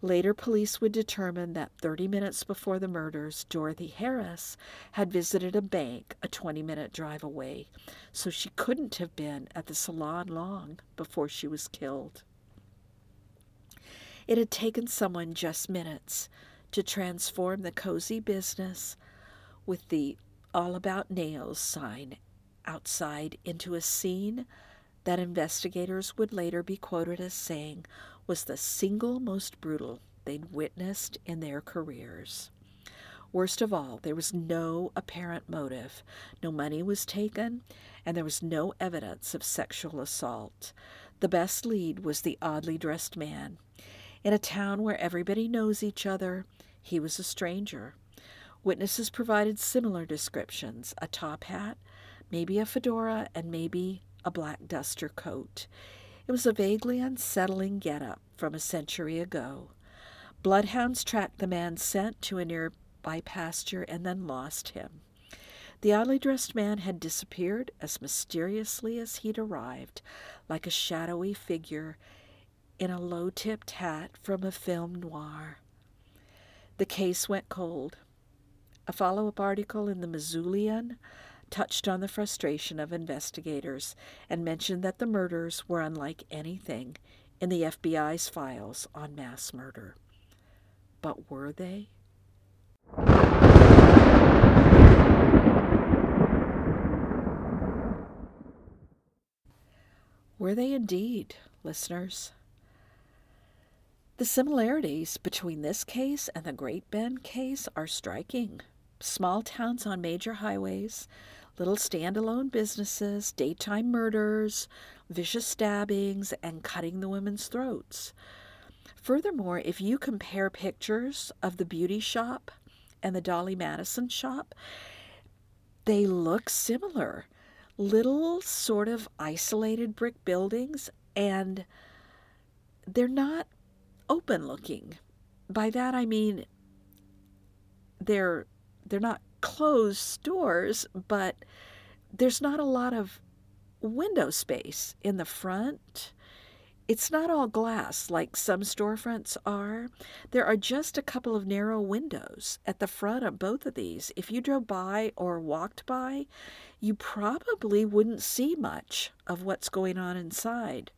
Later, police would determine that 30 minutes before the murders, Dorothy Harris had visited a bank a 20 minute drive away, so she couldn't have been at the salon long before she was killed. It had taken someone just minutes to transform the cozy business with the All About Nails sign outside into a scene that investigators would later be quoted as saying was the single most brutal they'd witnessed in their careers. Worst of all, there was no apparent motive. No money was taken, and there was no evidence of sexual assault. The best lead was the oddly dressed man. In a town where everybody knows each other, he was a stranger. Witnesses provided similar descriptions a top hat, maybe a fedora, and maybe a black duster coat. It was a vaguely unsettling get-up from a century ago. Bloodhounds tracked the man's scent to a nearby pasture and then lost him. The oddly dressed man had disappeared as mysteriously as he'd arrived, like a shadowy figure in a low tipped hat from a film noir. The case went cold. A follow up article in the Missoulian touched on the frustration of investigators and mentioned that the murders were unlike anything in the FBI's files on mass murder. But were they? Were they indeed, listeners? The similarities between this case and the Great Bend case are striking. Small towns on major highways, little standalone businesses, daytime murders, vicious stabbings, and cutting the women's throats. Furthermore, if you compare pictures of the beauty shop and the Dolly Madison shop, they look similar. Little sort of isolated brick buildings, and they're not open looking. By that I mean they're they're not closed stores, but there's not a lot of window space in the front. It's not all glass like some storefronts are. There are just a couple of narrow windows at the front of both of these. If you drove by or walked by, you probably wouldn't see much of what's going on inside.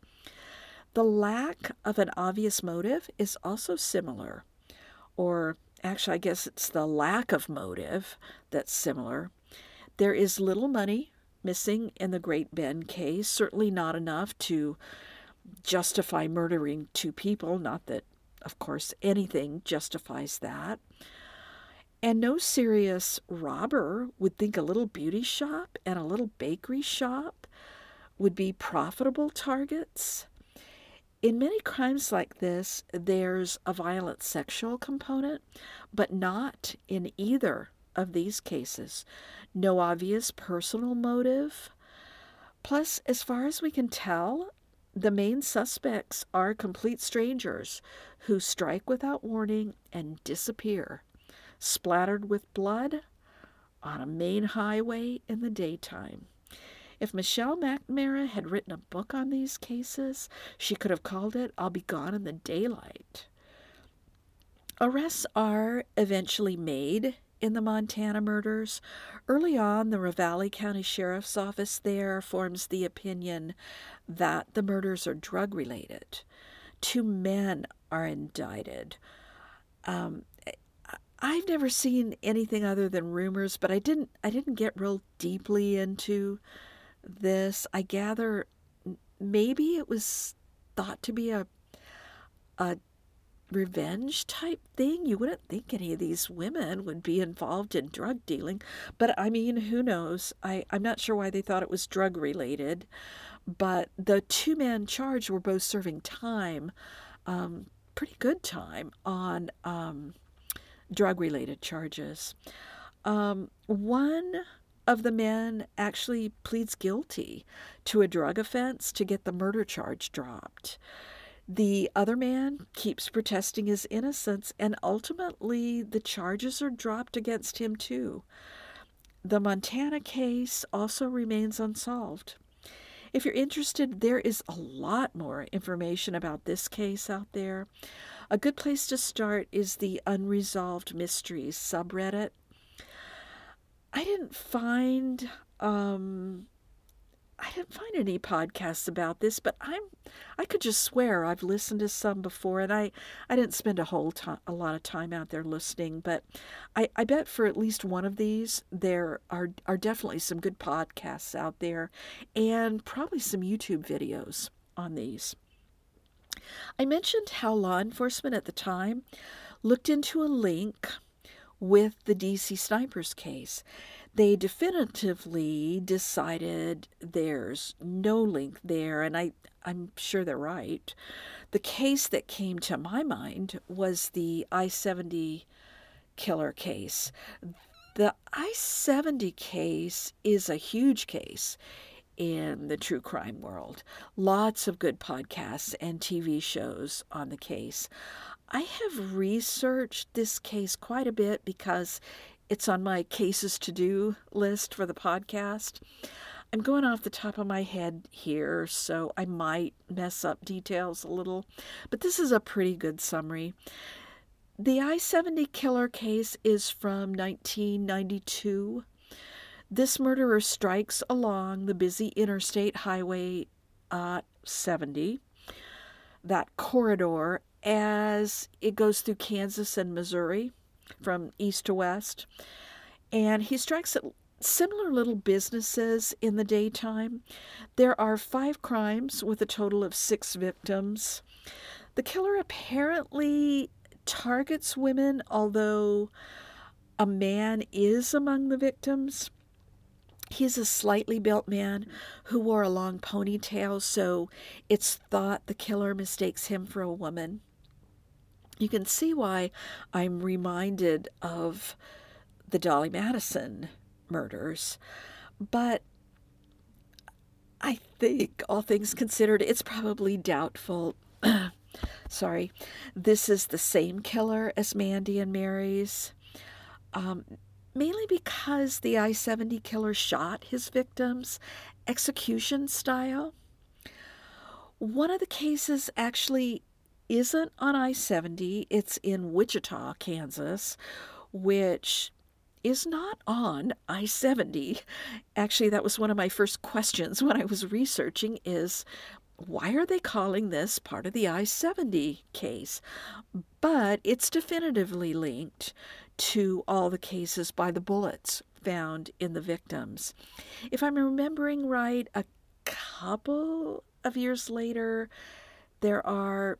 The lack of an obvious motive is also similar, or actually, I guess it's the lack of motive that's similar. There is little money missing in the Great Bend case, certainly not enough to justify murdering two people, not that, of course, anything justifies that. And no serious robber would think a little beauty shop and a little bakery shop would be profitable targets. In many crimes like this, there's a violent sexual component, but not in either of these cases. No obvious personal motive. Plus, as far as we can tell, the main suspects are complete strangers who strike without warning and disappear, splattered with blood on a main highway in the daytime. If Michelle McNamara had written a book on these cases, she could have called it I'll Be Gone in the Daylight. Arrests are eventually made in the Montana murders. Early on, the Ravalli County Sheriff's Office there forms the opinion that the murders are drug related. two men are indicted. Um, I've never seen anything other than rumors, but I didn't I didn't get real deeply into this. I gather maybe it was thought to be a a revenge type thing. You wouldn't think any of these women would be involved in drug dealing, but I mean, who knows? I, I'm not sure why they thought it was drug related, but the two men charged were both serving time, um, pretty good time, on um, drug related charges. Um, one of the men actually pleads guilty to a drug offense to get the murder charge dropped. The other man keeps protesting his innocence, and ultimately the charges are dropped against him too. The Montana case also remains unsolved. If you're interested, there is a lot more information about this case out there. A good place to start is the Unresolved Mysteries subreddit. I didn't find um, I didn't find any podcasts about this, but I'm I could just swear I've listened to some before, and I I didn't spend a whole time a lot of time out there listening, but I I bet for at least one of these there are are definitely some good podcasts out there, and probably some YouTube videos on these. I mentioned how law enforcement at the time looked into a link with the DC snipers case they definitively decided there's no link there, and I, I'm sure they're right. The case that came to my mind was the I 70 killer case. The I 70 case is a huge case in the true crime world. Lots of good podcasts and TV shows on the case. I have researched this case quite a bit because it's on my cases to do list for the podcast. I'm going off the top of my head here, so I might mess up details a little, but this is a pretty good summary. The I 70 killer case is from 1992. This murderer strikes along the busy interstate highway uh, 70, that corridor, as it goes through Kansas and Missouri from east to west. And he strikes at similar little businesses in the daytime. There are five crimes with a total of six victims. The killer apparently targets women, although a man is among the victims. He's a slightly built man who wore a long ponytail, so it's thought the killer mistakes him for a woman you can see why I'm reminded of the Dolly Madison murders. But I think, all things considered, it's probably doubtful. <clears throat> Sorry, this is the same killer as Mandy and Mary's. Um, mainly because the I 70 killer shot his victims execution style. One of the cases actually isn't on I 70, it's in Wichita, Kansas, which is not on I 70. Actually, that was one of my first questions <laughs> when I was researching is why are they calling this part of the I 70 case? But it's definitively linked to all the cases by the bullets found in the victims. If I'm remembering right, a couple of years later, there are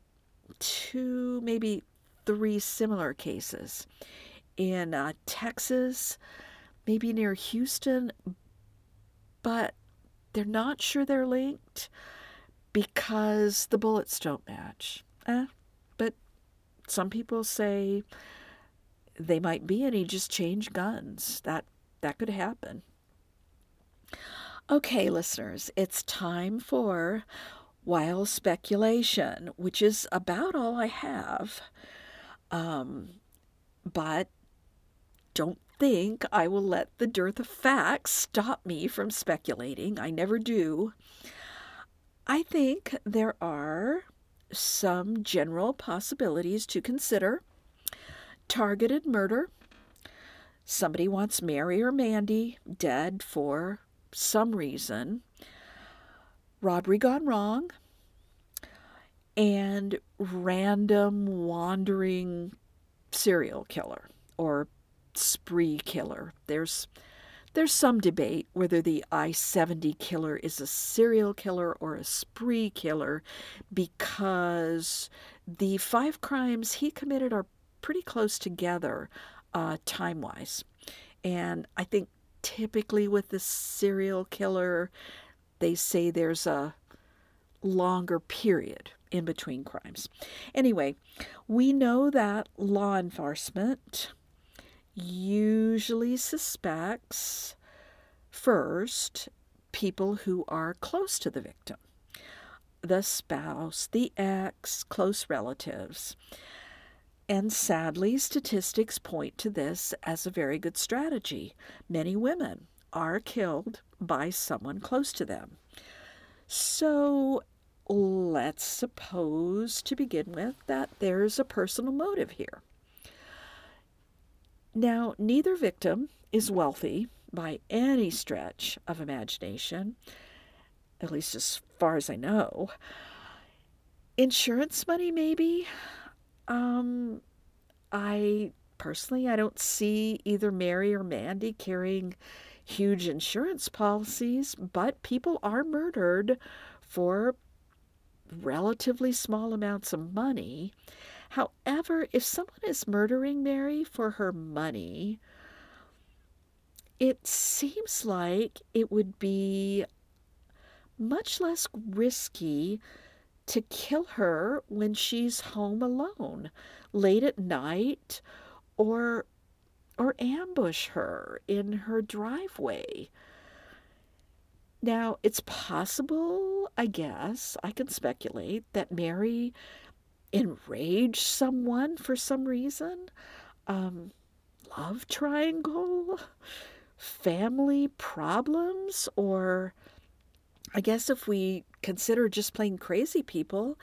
two, maybe three similar cases in uh, Texas, maybe near Houston, but they're not sure they're linked because the bullets don't match. Eh, but some people say they might be and he just changed guns. That that could happen. Okay, listeners, it's time for wild speculation, which is about all I have. Um, but don't think I will let the dearth of facts stop me from speculating. I never do. I think there are some general possibilities to consider targeted murder. Somebody wants Mary or Mandy dead for some reason robbery gone wrong, and random wandering serial killer or spree killer. There's there's some debate whether the I 70 killer is a serial killer or a spree killer because the five crimes he committed are pretty close together uh, time wise. And I think typically with the serial killer, they say there's a longer period in between crimes. Anyway, we know that law enforcement usually suspects first people who are close to the victim the spouse, the ex, close relatives. And sadly, statistics point to this as a very good strategy. Many women are killed by someone close to them. So let's suppose to begin with that there's a personal motive here. Now, neither victim is wealthy by any stretch of imagination, at least as far as I know. Insurance money, maybe. Um, I personally, I don't see either Mary or Mandy carrying huge insurance policies, but people are murdered for relatively small amounts of money. However, if someone is murdering Mary for her money, it seems like it would be much less risky to kill her when she's home alone late at night or or ambush her in her driveway. Now, it's possible, I guess, I can speculate that Mary enraged someone for some reason. Um, love triangle, family problems, or I guess if we consider just plain crazy people,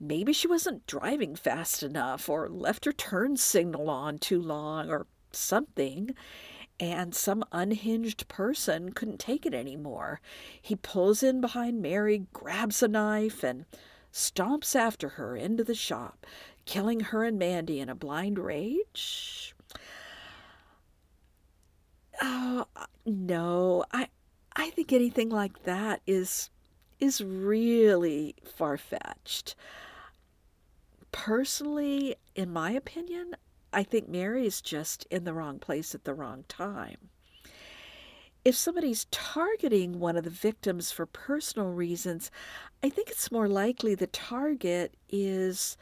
maybe she wasn't driving fast enough or left her turn signal on too long or something. And some unhinged person couldn't take it anymore. He pulls in behind Mary, grabs a knife, and stomps after her into the shop, killing her and Mandy in a blind rage? Oh, no. I I think anything like that is is really far-fetched. Personally, in my opinion, I think Mary is just in the wrong place at the wrong time if somebody's targeting one of the victims for personal reasons, I think it's more likely the target is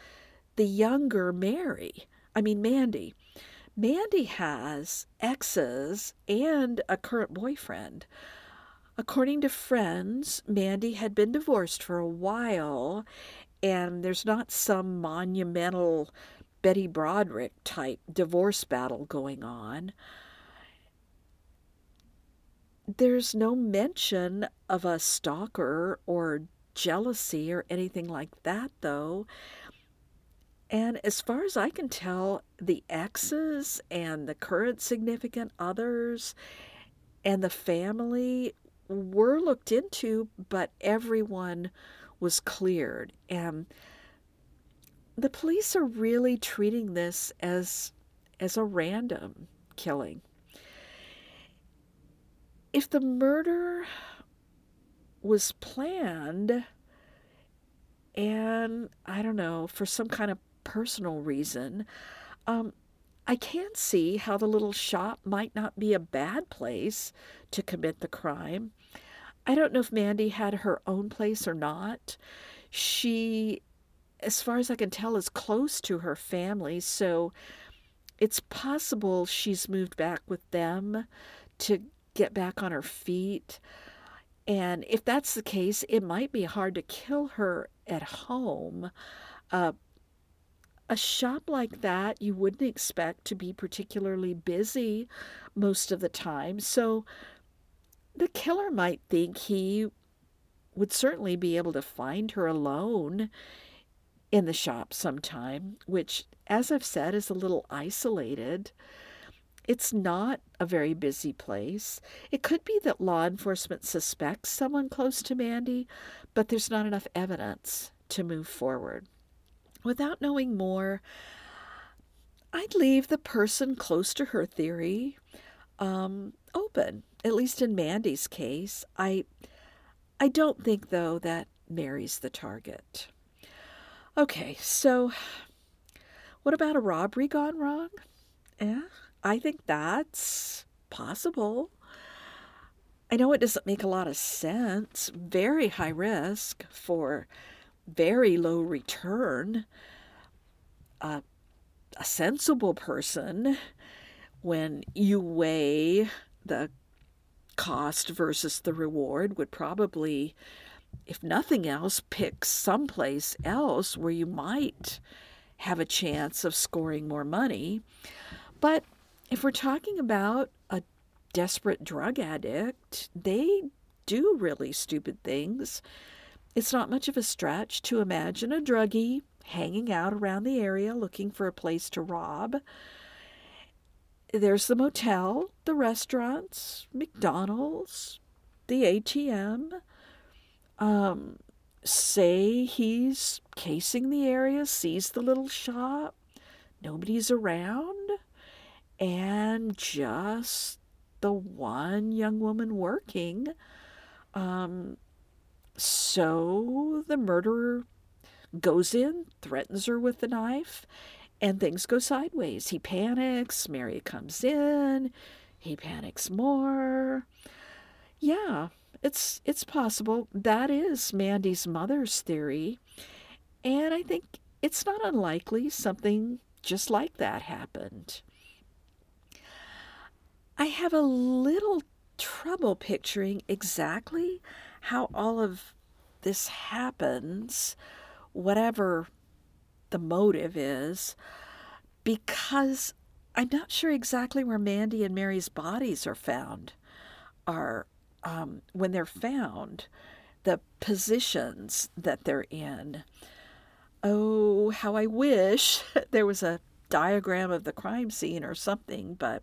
the younger Mary. I mean, Mandy. Mandy has exes and a current boyfriend. According to friends, Mandy had been divorced for a while, and there's not some monumental Betty Broderick type divorce battle going on there's no mention of a stalker or jealousy or anything like that, though. And as far as I can tell, the exes and the current significant others and the family were looked into, but everyone was cleared. And the police are really treating this as as a random killing if the murder was planned and I don't know, for some kind of personal reason, um, I can see how the little shop might not be a bad place to commit the crime. I don't know if Mandy had her own place or not. She, as far as I can tell, is close to her family, so it's possible she's moved back with them to get back on her feet. And if that's the case, it might be hard to kill her at home. Uh, a shop like that, you wouldn't expect to be particularly busy most of the time. So the killer might think he would certainly be able to find her alone in the shop sometime, which, as I've said, is a little isolated. It's not a very busy place. It could be that law enforcement suspects someone close to Mandy, but there's not enough evidence to move forward. Without knowing more, I'd leave the person close to her theory um, open. At least in Mandy's case, I I don't think though that Mary's the target. Okay, so what about a robbery gone wrong? Yeah, I think that's possible. I know it doesn't make a lot of sense. Very high risk for very low return. Uh, a sensible person, when you weigh the cost versus the reward, would probably, if nothing else, pick someplace else where you might have a chance of scoring more money. But if we're talking about a desperate drug addict, they do really stupid things. It's not much of a stretch to imagine a druggie hanging out around the area looking for a place to rob. There's the motel, the restaurants, McDonald's, the ATM. Um, say he's casing the area, sees the little shop, nobody's around, and just the one young woman working. Um, so the murderer goes in, threatens her with the knife, and things go sideways. He panics, Mary comes in, he panics more. Yeah, it's it's possible. That is Mandy's mother's theory. And I think it's not unlikely something just like that happened. I have a little trouble picturing exactly how all of this happens whatever the motive is, because I'm not sure exactly where Mandy and Mary's bodies are found, are um, when they're found, the positions that they're in. Oh, how I wish <laughs> there was a diagram of the crime scene or something, but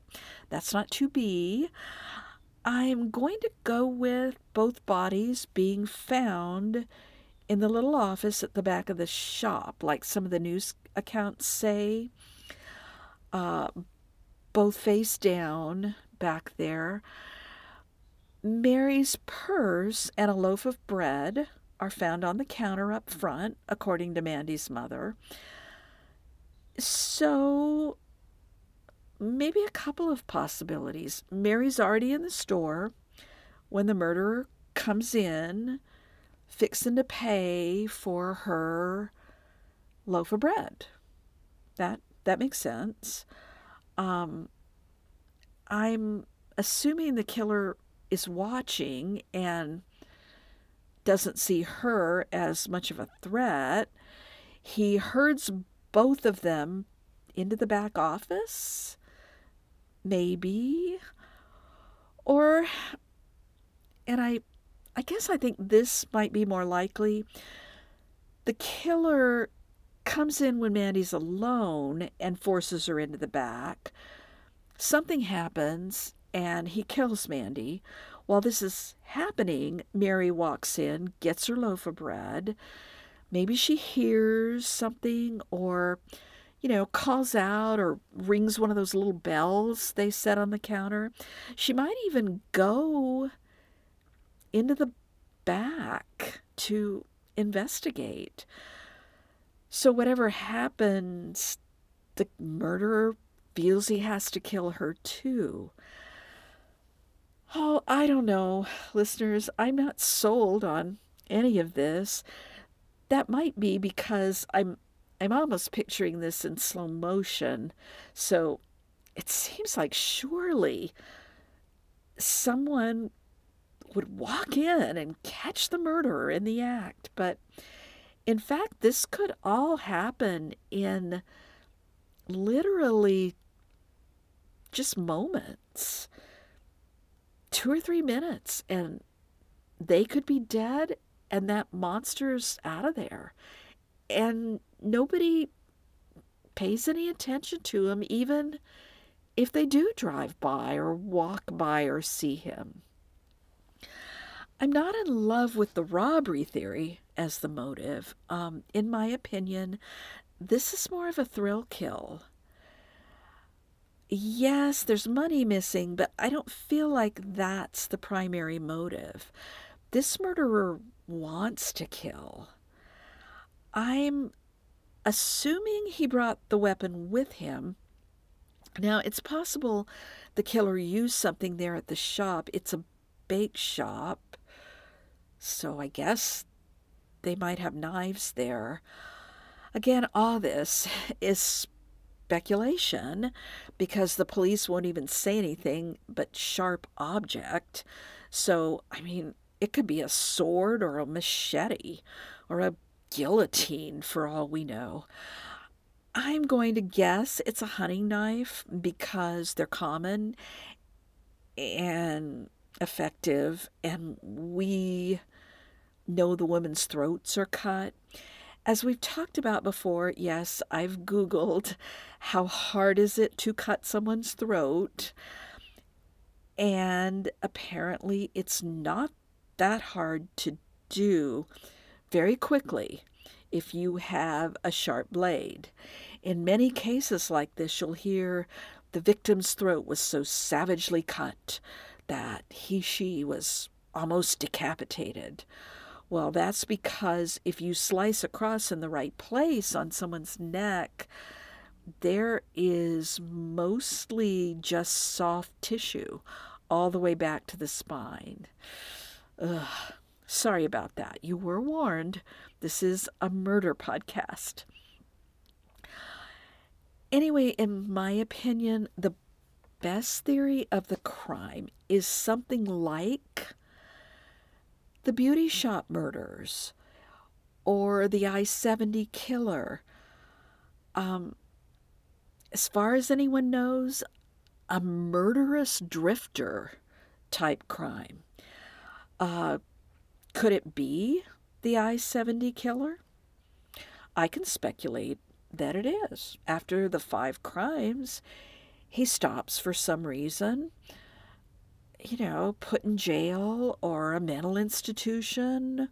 that's not to be. I'm going to go with both bodies being found in the little office at the back of the shop, like some of the news accounts say, uh, both face down back there. Mary's purse and a loaf of bread are found on the counter up front, according to Mandy's mother. So, maybe a couple of possibilities. Mary's already in the store when the murderer comes in fixing to pay for her loaf of bread. That that makes sense. Um, I'm assuming the killer is watching and doesn't see her as much of a threat. He herds both of them into the back office, maybe. Or, and I I guess I think this might be more likely. The killer comes in when Mandy's alone and forces her into the back. Something happens and he kills Mandy. While this is happening, Mary walks in, gets her loaf of bread. Maybe she hears something or, you know, calls out or rings one of those little bells they set on the counter. She might even go into the back to investigate. So, whatever happens, the murderer feels he has to kill her too. Oh, I don't know, listeners. I'm not sold on any of this. That might be because I'm I'm almost picturing this in slow motion. So it seems like surely someone would walk in and catch the murderer in the act. But in fact, this could all happen in literally just moments two or three minutes, and they could be dead, and that monster's out of there. And nobody pays any attention to him, even if they do drive by or walk by or see him. I'm not in love with the robbery theory, as the motive. Um, in my opinion, this is more of a thrill kill. Yes, there's money missing, but I don't feel like that's the primary motive. This murderer wants to kill. I'm assuming he brought the weapon with him. Now, it's possible the killer used something there at the shop. It's a bake shop, so I guess they might have knives there. Again, all this <laughs> is speculation because the police won't even say anything but sharp object. So, I mean, it could be a sword or a machete or a guillotine for all we know. I'm going to guess it's a hunting knife because they're common and effective, and we know the women's throats are cut. As we've talked about before, yes, I've Googled how hard is it to cut someone's throat. And apparently, it's not that hard to do very quickly if you have a sharp blade. In many cases like this, you'll hear the victim's throat was so savagely cut that he, she was almost decapitated. Well, that's because if you slice across in the right place on someone's neck, there is mostly just soft tissue all the way back to the spine. Ugh. Sorry about that. You were warned. This is a murder podcast. Anyway, in my opinion, the best theory of the crime is something like the beauty shop murders or the I 70 killer. Um, as far as anyone knows, a murderous drifter type crime. Uh, could it be the I 70 killer? I can speculate that it is. After the five crimes, he stops for some reason, you know, put in jail or a mental institution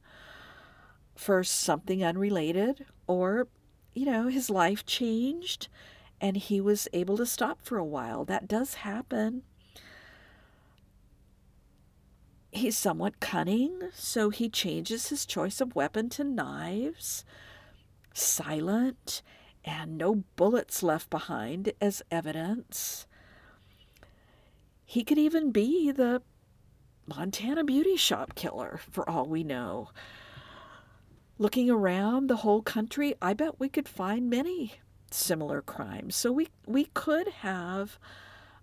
for something unrelated, or, you know, his life changed and he was able to stop for a while. That does happen. He's somewhat cunning, so he changes his choice of weapon to knives, silent, and no bullets left behind as evidence. He could even be the Montana beauty shop killer, for all we know. Looking around the whole country, I bet we could find many similar crimes. So we, we could have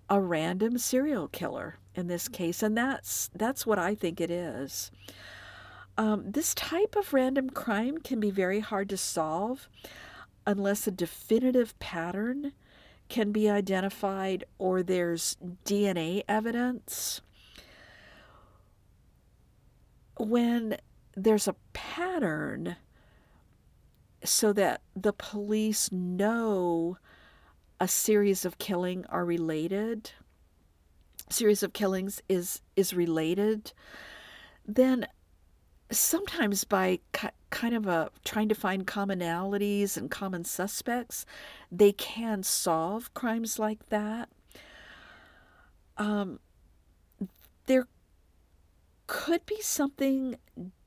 a random serial killer in this case, and that's that's what I think it is. Um, this type of random crime can be very hard to solve unless a definitive pattern can be identified or there's DNA evidence. When there's a pattern, so that the police know a series of killing are related series of killings is is related then sometimes by kind of a trying to find commonalities and common suspects they can solve crimes like that. Um, there could be something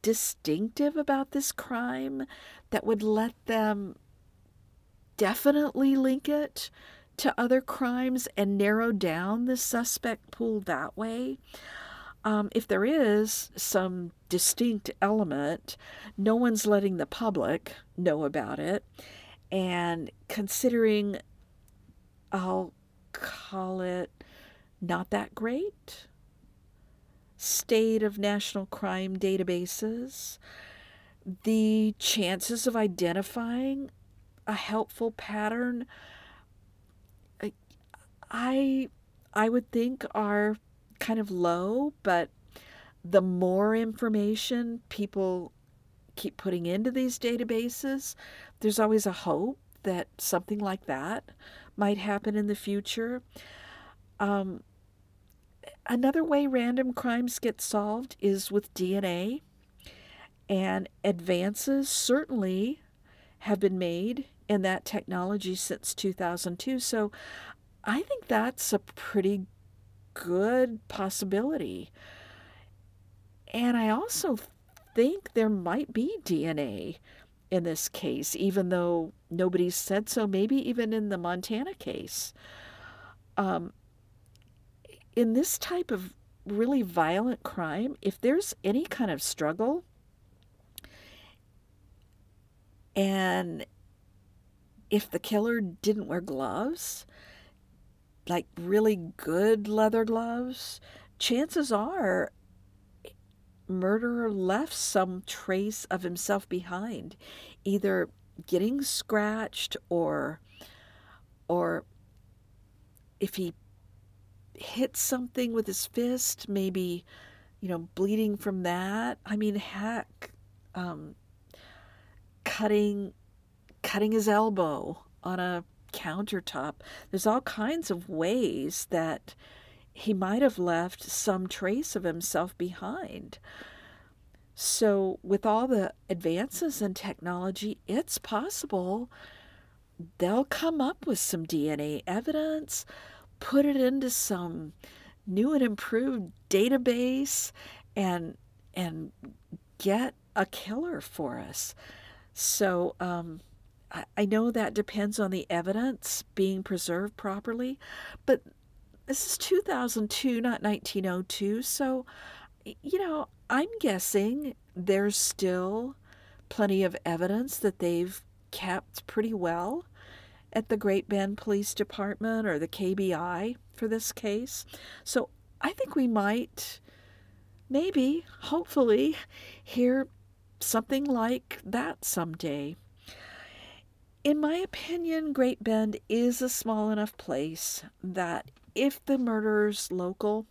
distinctive about this crime that would let them definitely link it to other crimes and narrow down the suspect pool that way. Um, if there is some distinct element, no one's letting the public know about it. And considering, I'll call it not that great state of national crime databases, the chances of identifying a helpful pattern I I would think are kind of low, but the more information people keep putting into these databases, there's always a hope that something like that might happen in the future. Um, another way random crimes get solved is with DNA. And advances certainly have been made in that technology since 2002. So I think that's a pretty good possibility. And I also think there might be DNA in this case, even though nobody's said so, maybe even in the Montana case. Um, in this type of really violent crime, if there's any kind of struggle and if the killer didn't wear gloves, like really good leather gloves, chances are murderer left some trace of himself behind, either getting scratched or or if he hit something with his fist, maybe you know bleeding from that. I mean, heck, um, cutting cutting his elbow on a countertop. There's all kinds of ways that he might have left some trace of himself behind. So, with all the advances in technology, it's possible they'll come up with some DNA evidence, put it into some new and improved database, and and get a killer for us. So, um, I, I know that depends on the evidence being preserved properly, but this is 2002, not 1902. So, you know, I'm guessing there's still plenty of evidence that they've kept pretty well at the Great Bend Police Department or the KBI for this case. So I think we might, maybe, hopefully, hear something like that someday. In my opinion, Great Bend is a small enough place that if the murderer's local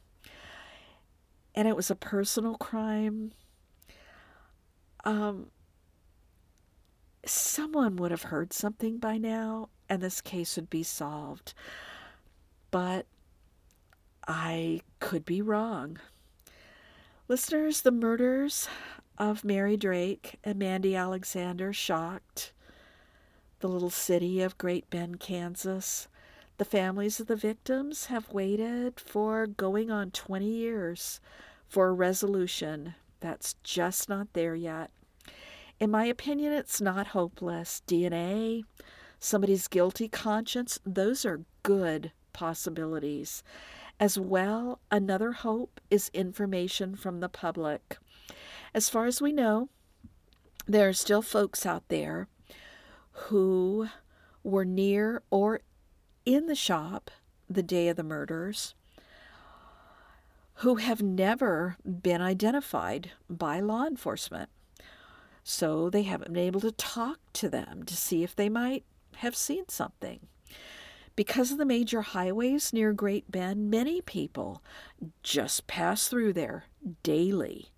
and it was a personal crime, um, someone would have heard something by now and this case would be solved. But I could be wrong. Listeners, the murders of Mary Drake and Mandy Alexander shocked the little city of Great Bend, Kansas. The families of the victims have waited for going on 20 years for a resolution that's just not there yet. In my opinion, it's not hopeless. DNA, somebody's guilty conscience, those are good possibilities. As well, another hope is information from the public. As far as we know, there are still folks out there who were near or in the shop the day of the murders who have never been identified by law enforcement. So they haven't been able to talk to them to see if they might have seen something. Because of the major highways near Great Bend, many people just pass through there daily.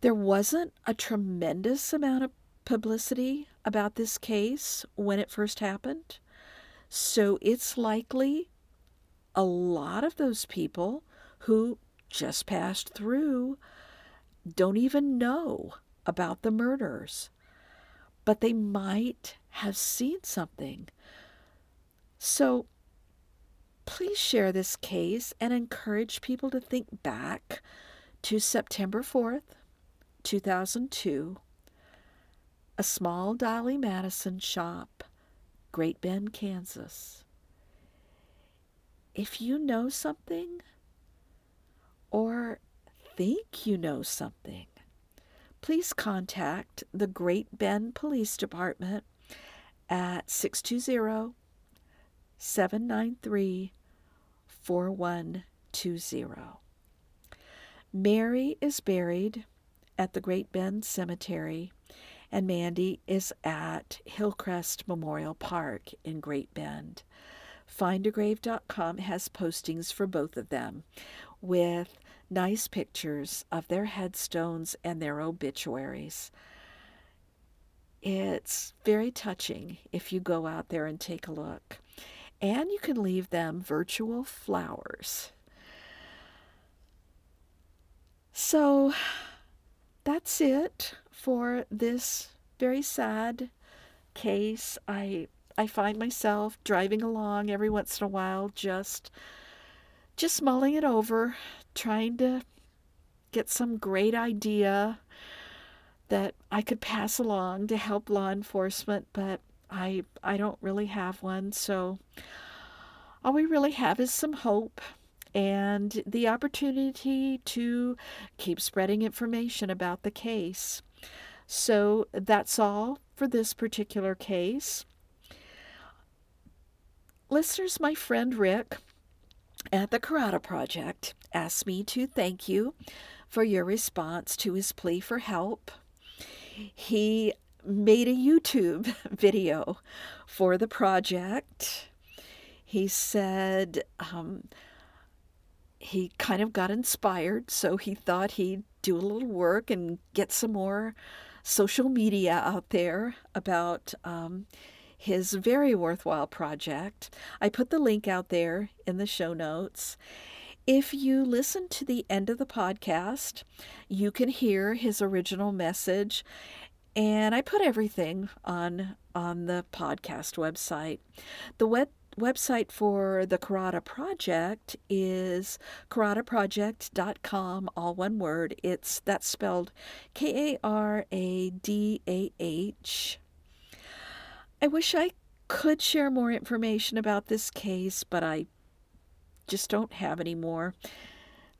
There wasn't a tremendous amount of publicity about this case when it first happened. So it's likely a lot of those people who just passed through don't even know about the murders, but they might have seen something. So please share this case and encourage people to think back to September 4th, 2002, a small Dolly Madison shop Great Bend, Kansas. If you know something or think you know something, please contact the Great Bend Police Department at 620 793 4120. Mary is buried at the Great Bend Cemetery and Mandy is at Hillcrest Memorial Park in Great Bend. Findagrave.com has postings for both of them with nice pictures of their headstones and their obituaries. It's very touching if you go out there and take a look. And you can leave them virtual flowers. So, that's it for this very sad case. I I find myself driving along every once in a while just just mulling it over, trying to get some great idea that I could pass along to help law enforcement, but I I don't really have one, so all we really have is some hope and the opportunity to keep spreading information about the case. So that's all for this particular case. Listeners, my friend Rick at the Karadah Project asked me to thank you for your response to his plea for help. He made a YouTube <laughs> video for the project. He said um, he kind of got inspired, so he thought he'd do a little work and get some more social media out there about um, his very worthwhile project. I put the link out there in the show notes. If you listen to the end of the podcast, you can hear his original message and I put everything on on the podcast website. The web website for the Karadah Project is karadahproject.com, all one word. It's that's spelled K A R A D A H. I wish I could share more information about this case, but I just don't have any more.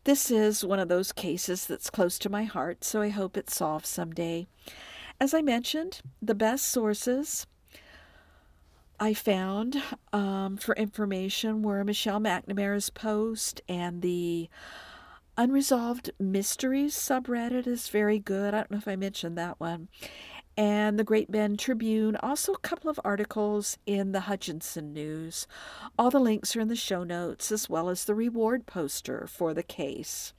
This is one of those cases that's close to my heart, so I hope it's solved someday. As I mentioned, the best sources I found um, for information were Michelle McNamara's post and the Unresolved Mysteries subreddit is very good. I don't know if I mentioned that one. And the Great Bend Tribune, also a couple of articles in the Hutchinson News. All the links are in the show notes, as well as the reward poster for the case.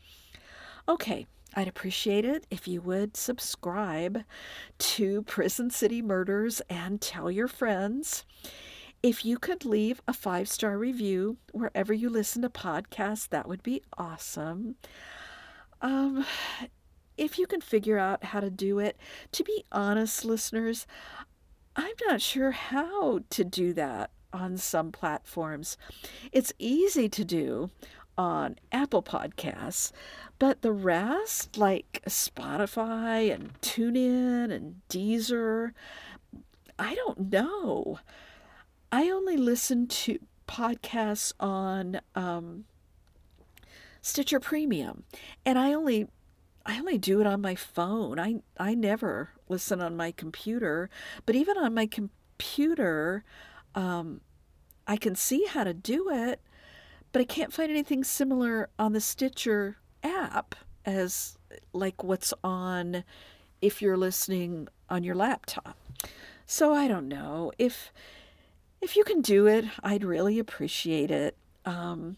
Okay, I'd appreciate it if you would subscribe to Prison City Murders and tell your friends. If you could leave a five star review wherever you listen to podcasts, that would be awesome. Um, if you can figure out how to do it, to be honest, listeners, I'm not sure how to do that on some platforms. It's easy to do on Apple Podcasts, but the rest, like Spotify and TuneIn and Deezer, I don't know. I only listen to podcasts on um, Stitcher Premium, and I only I only do it on my phone. I I never listen on my computer, but even on my computer, um, I can see how to do it, but I can't find anything similar on the Stitcher app as like what's on if you're listening on your laptop. So I don't know if if you can do it, I'd really appreciate it. Um,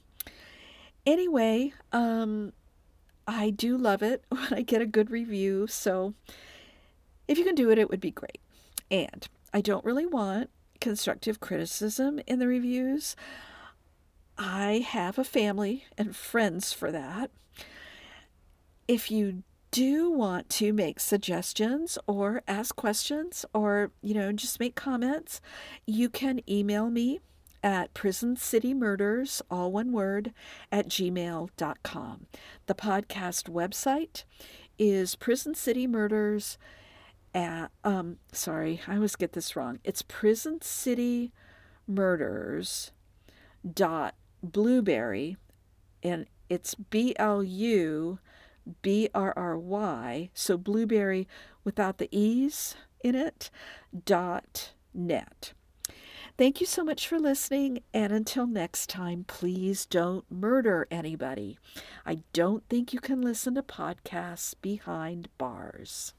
anyway, um, I do love it <laughs> when I get a good review. So if you can do it, it would be great. And I don't really want constructive criticism in the reviews. I have a family and friends for that. If you do want to make suggestions or ask questions or, you know, just make comments, you can email me at prisoncitymurders, all one word, at gmail.com. The podcast website is Prison City Murders at, um, sorry, I always get this wrong. It's Prison City Murders dot blubrry, and it's B L U B R R Y, so blueberry without the E's in it, dot net. Thank you so much for listening, and until next time, please don't murder anybody. I don't think you can listen to podcasts behind bars.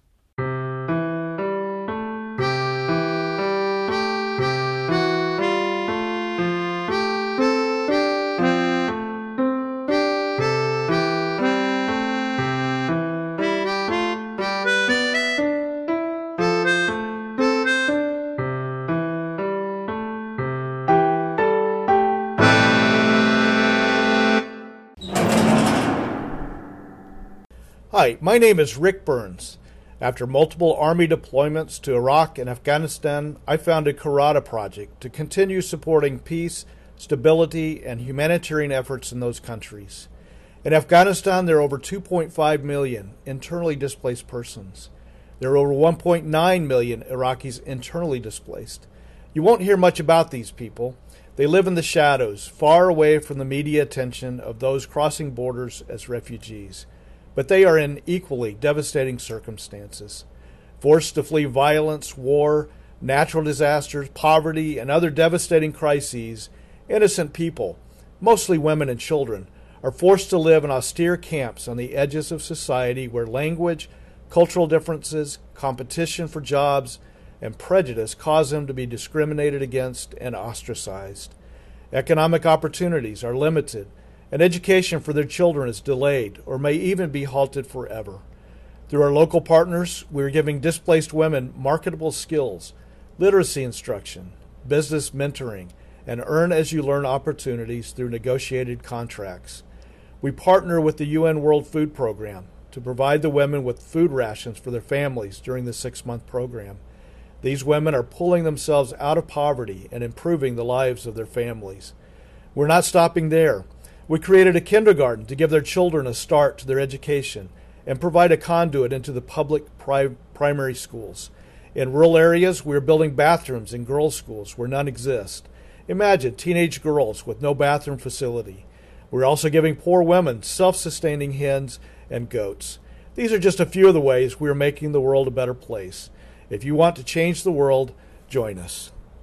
Hi, my name is Rick Burns. After multiple Army deployments to Iraq and Afghanistan, I founded Karadah Project to continue supporting peace, stability, and humanitarian efforts in those countries. In Afghanistan, there are over 2.5 million internally displaced persons. There are over 1.9 million Iraqis internally displaced. You won't hear much about these people. They live in the shadows, far away from the media attention of those crossing borders as refugees but they are in equally devastating circumstances. Forced to flee violence, war, natural disasters, poverty, and other devastating crises, innocent people, mostly women and children, are forced to live in austere camps on the edges of society where language, cultural differences, competition for jobs, and prejudice cause them to be discriminated against and ostracized. Economic opportunities are limited and education for their children is delayed or may even be halted forever. Through our local partners, we are giving displaced women marketable skills, literacy instruction, business mentoring, and earn as you learn opportunities through negotiated contracts. We partner with the UN World Food Program to provide the women with food rations for their families during the six month program. These women are pulling themselves out of poverty and improving the lives of their families. We're not stopping there. We created a kindergarten to give their children a start to their education and provide a conduit into the public pri- primary schools. In rural areas, we are building bathrooms in girls' schools where none exist. Imagine teenage girls with no bathroom facility. We're also giving poor women self sustaining hens and goats. These are just a few of the ways we are making the world a better place. If you want to change the world, join us.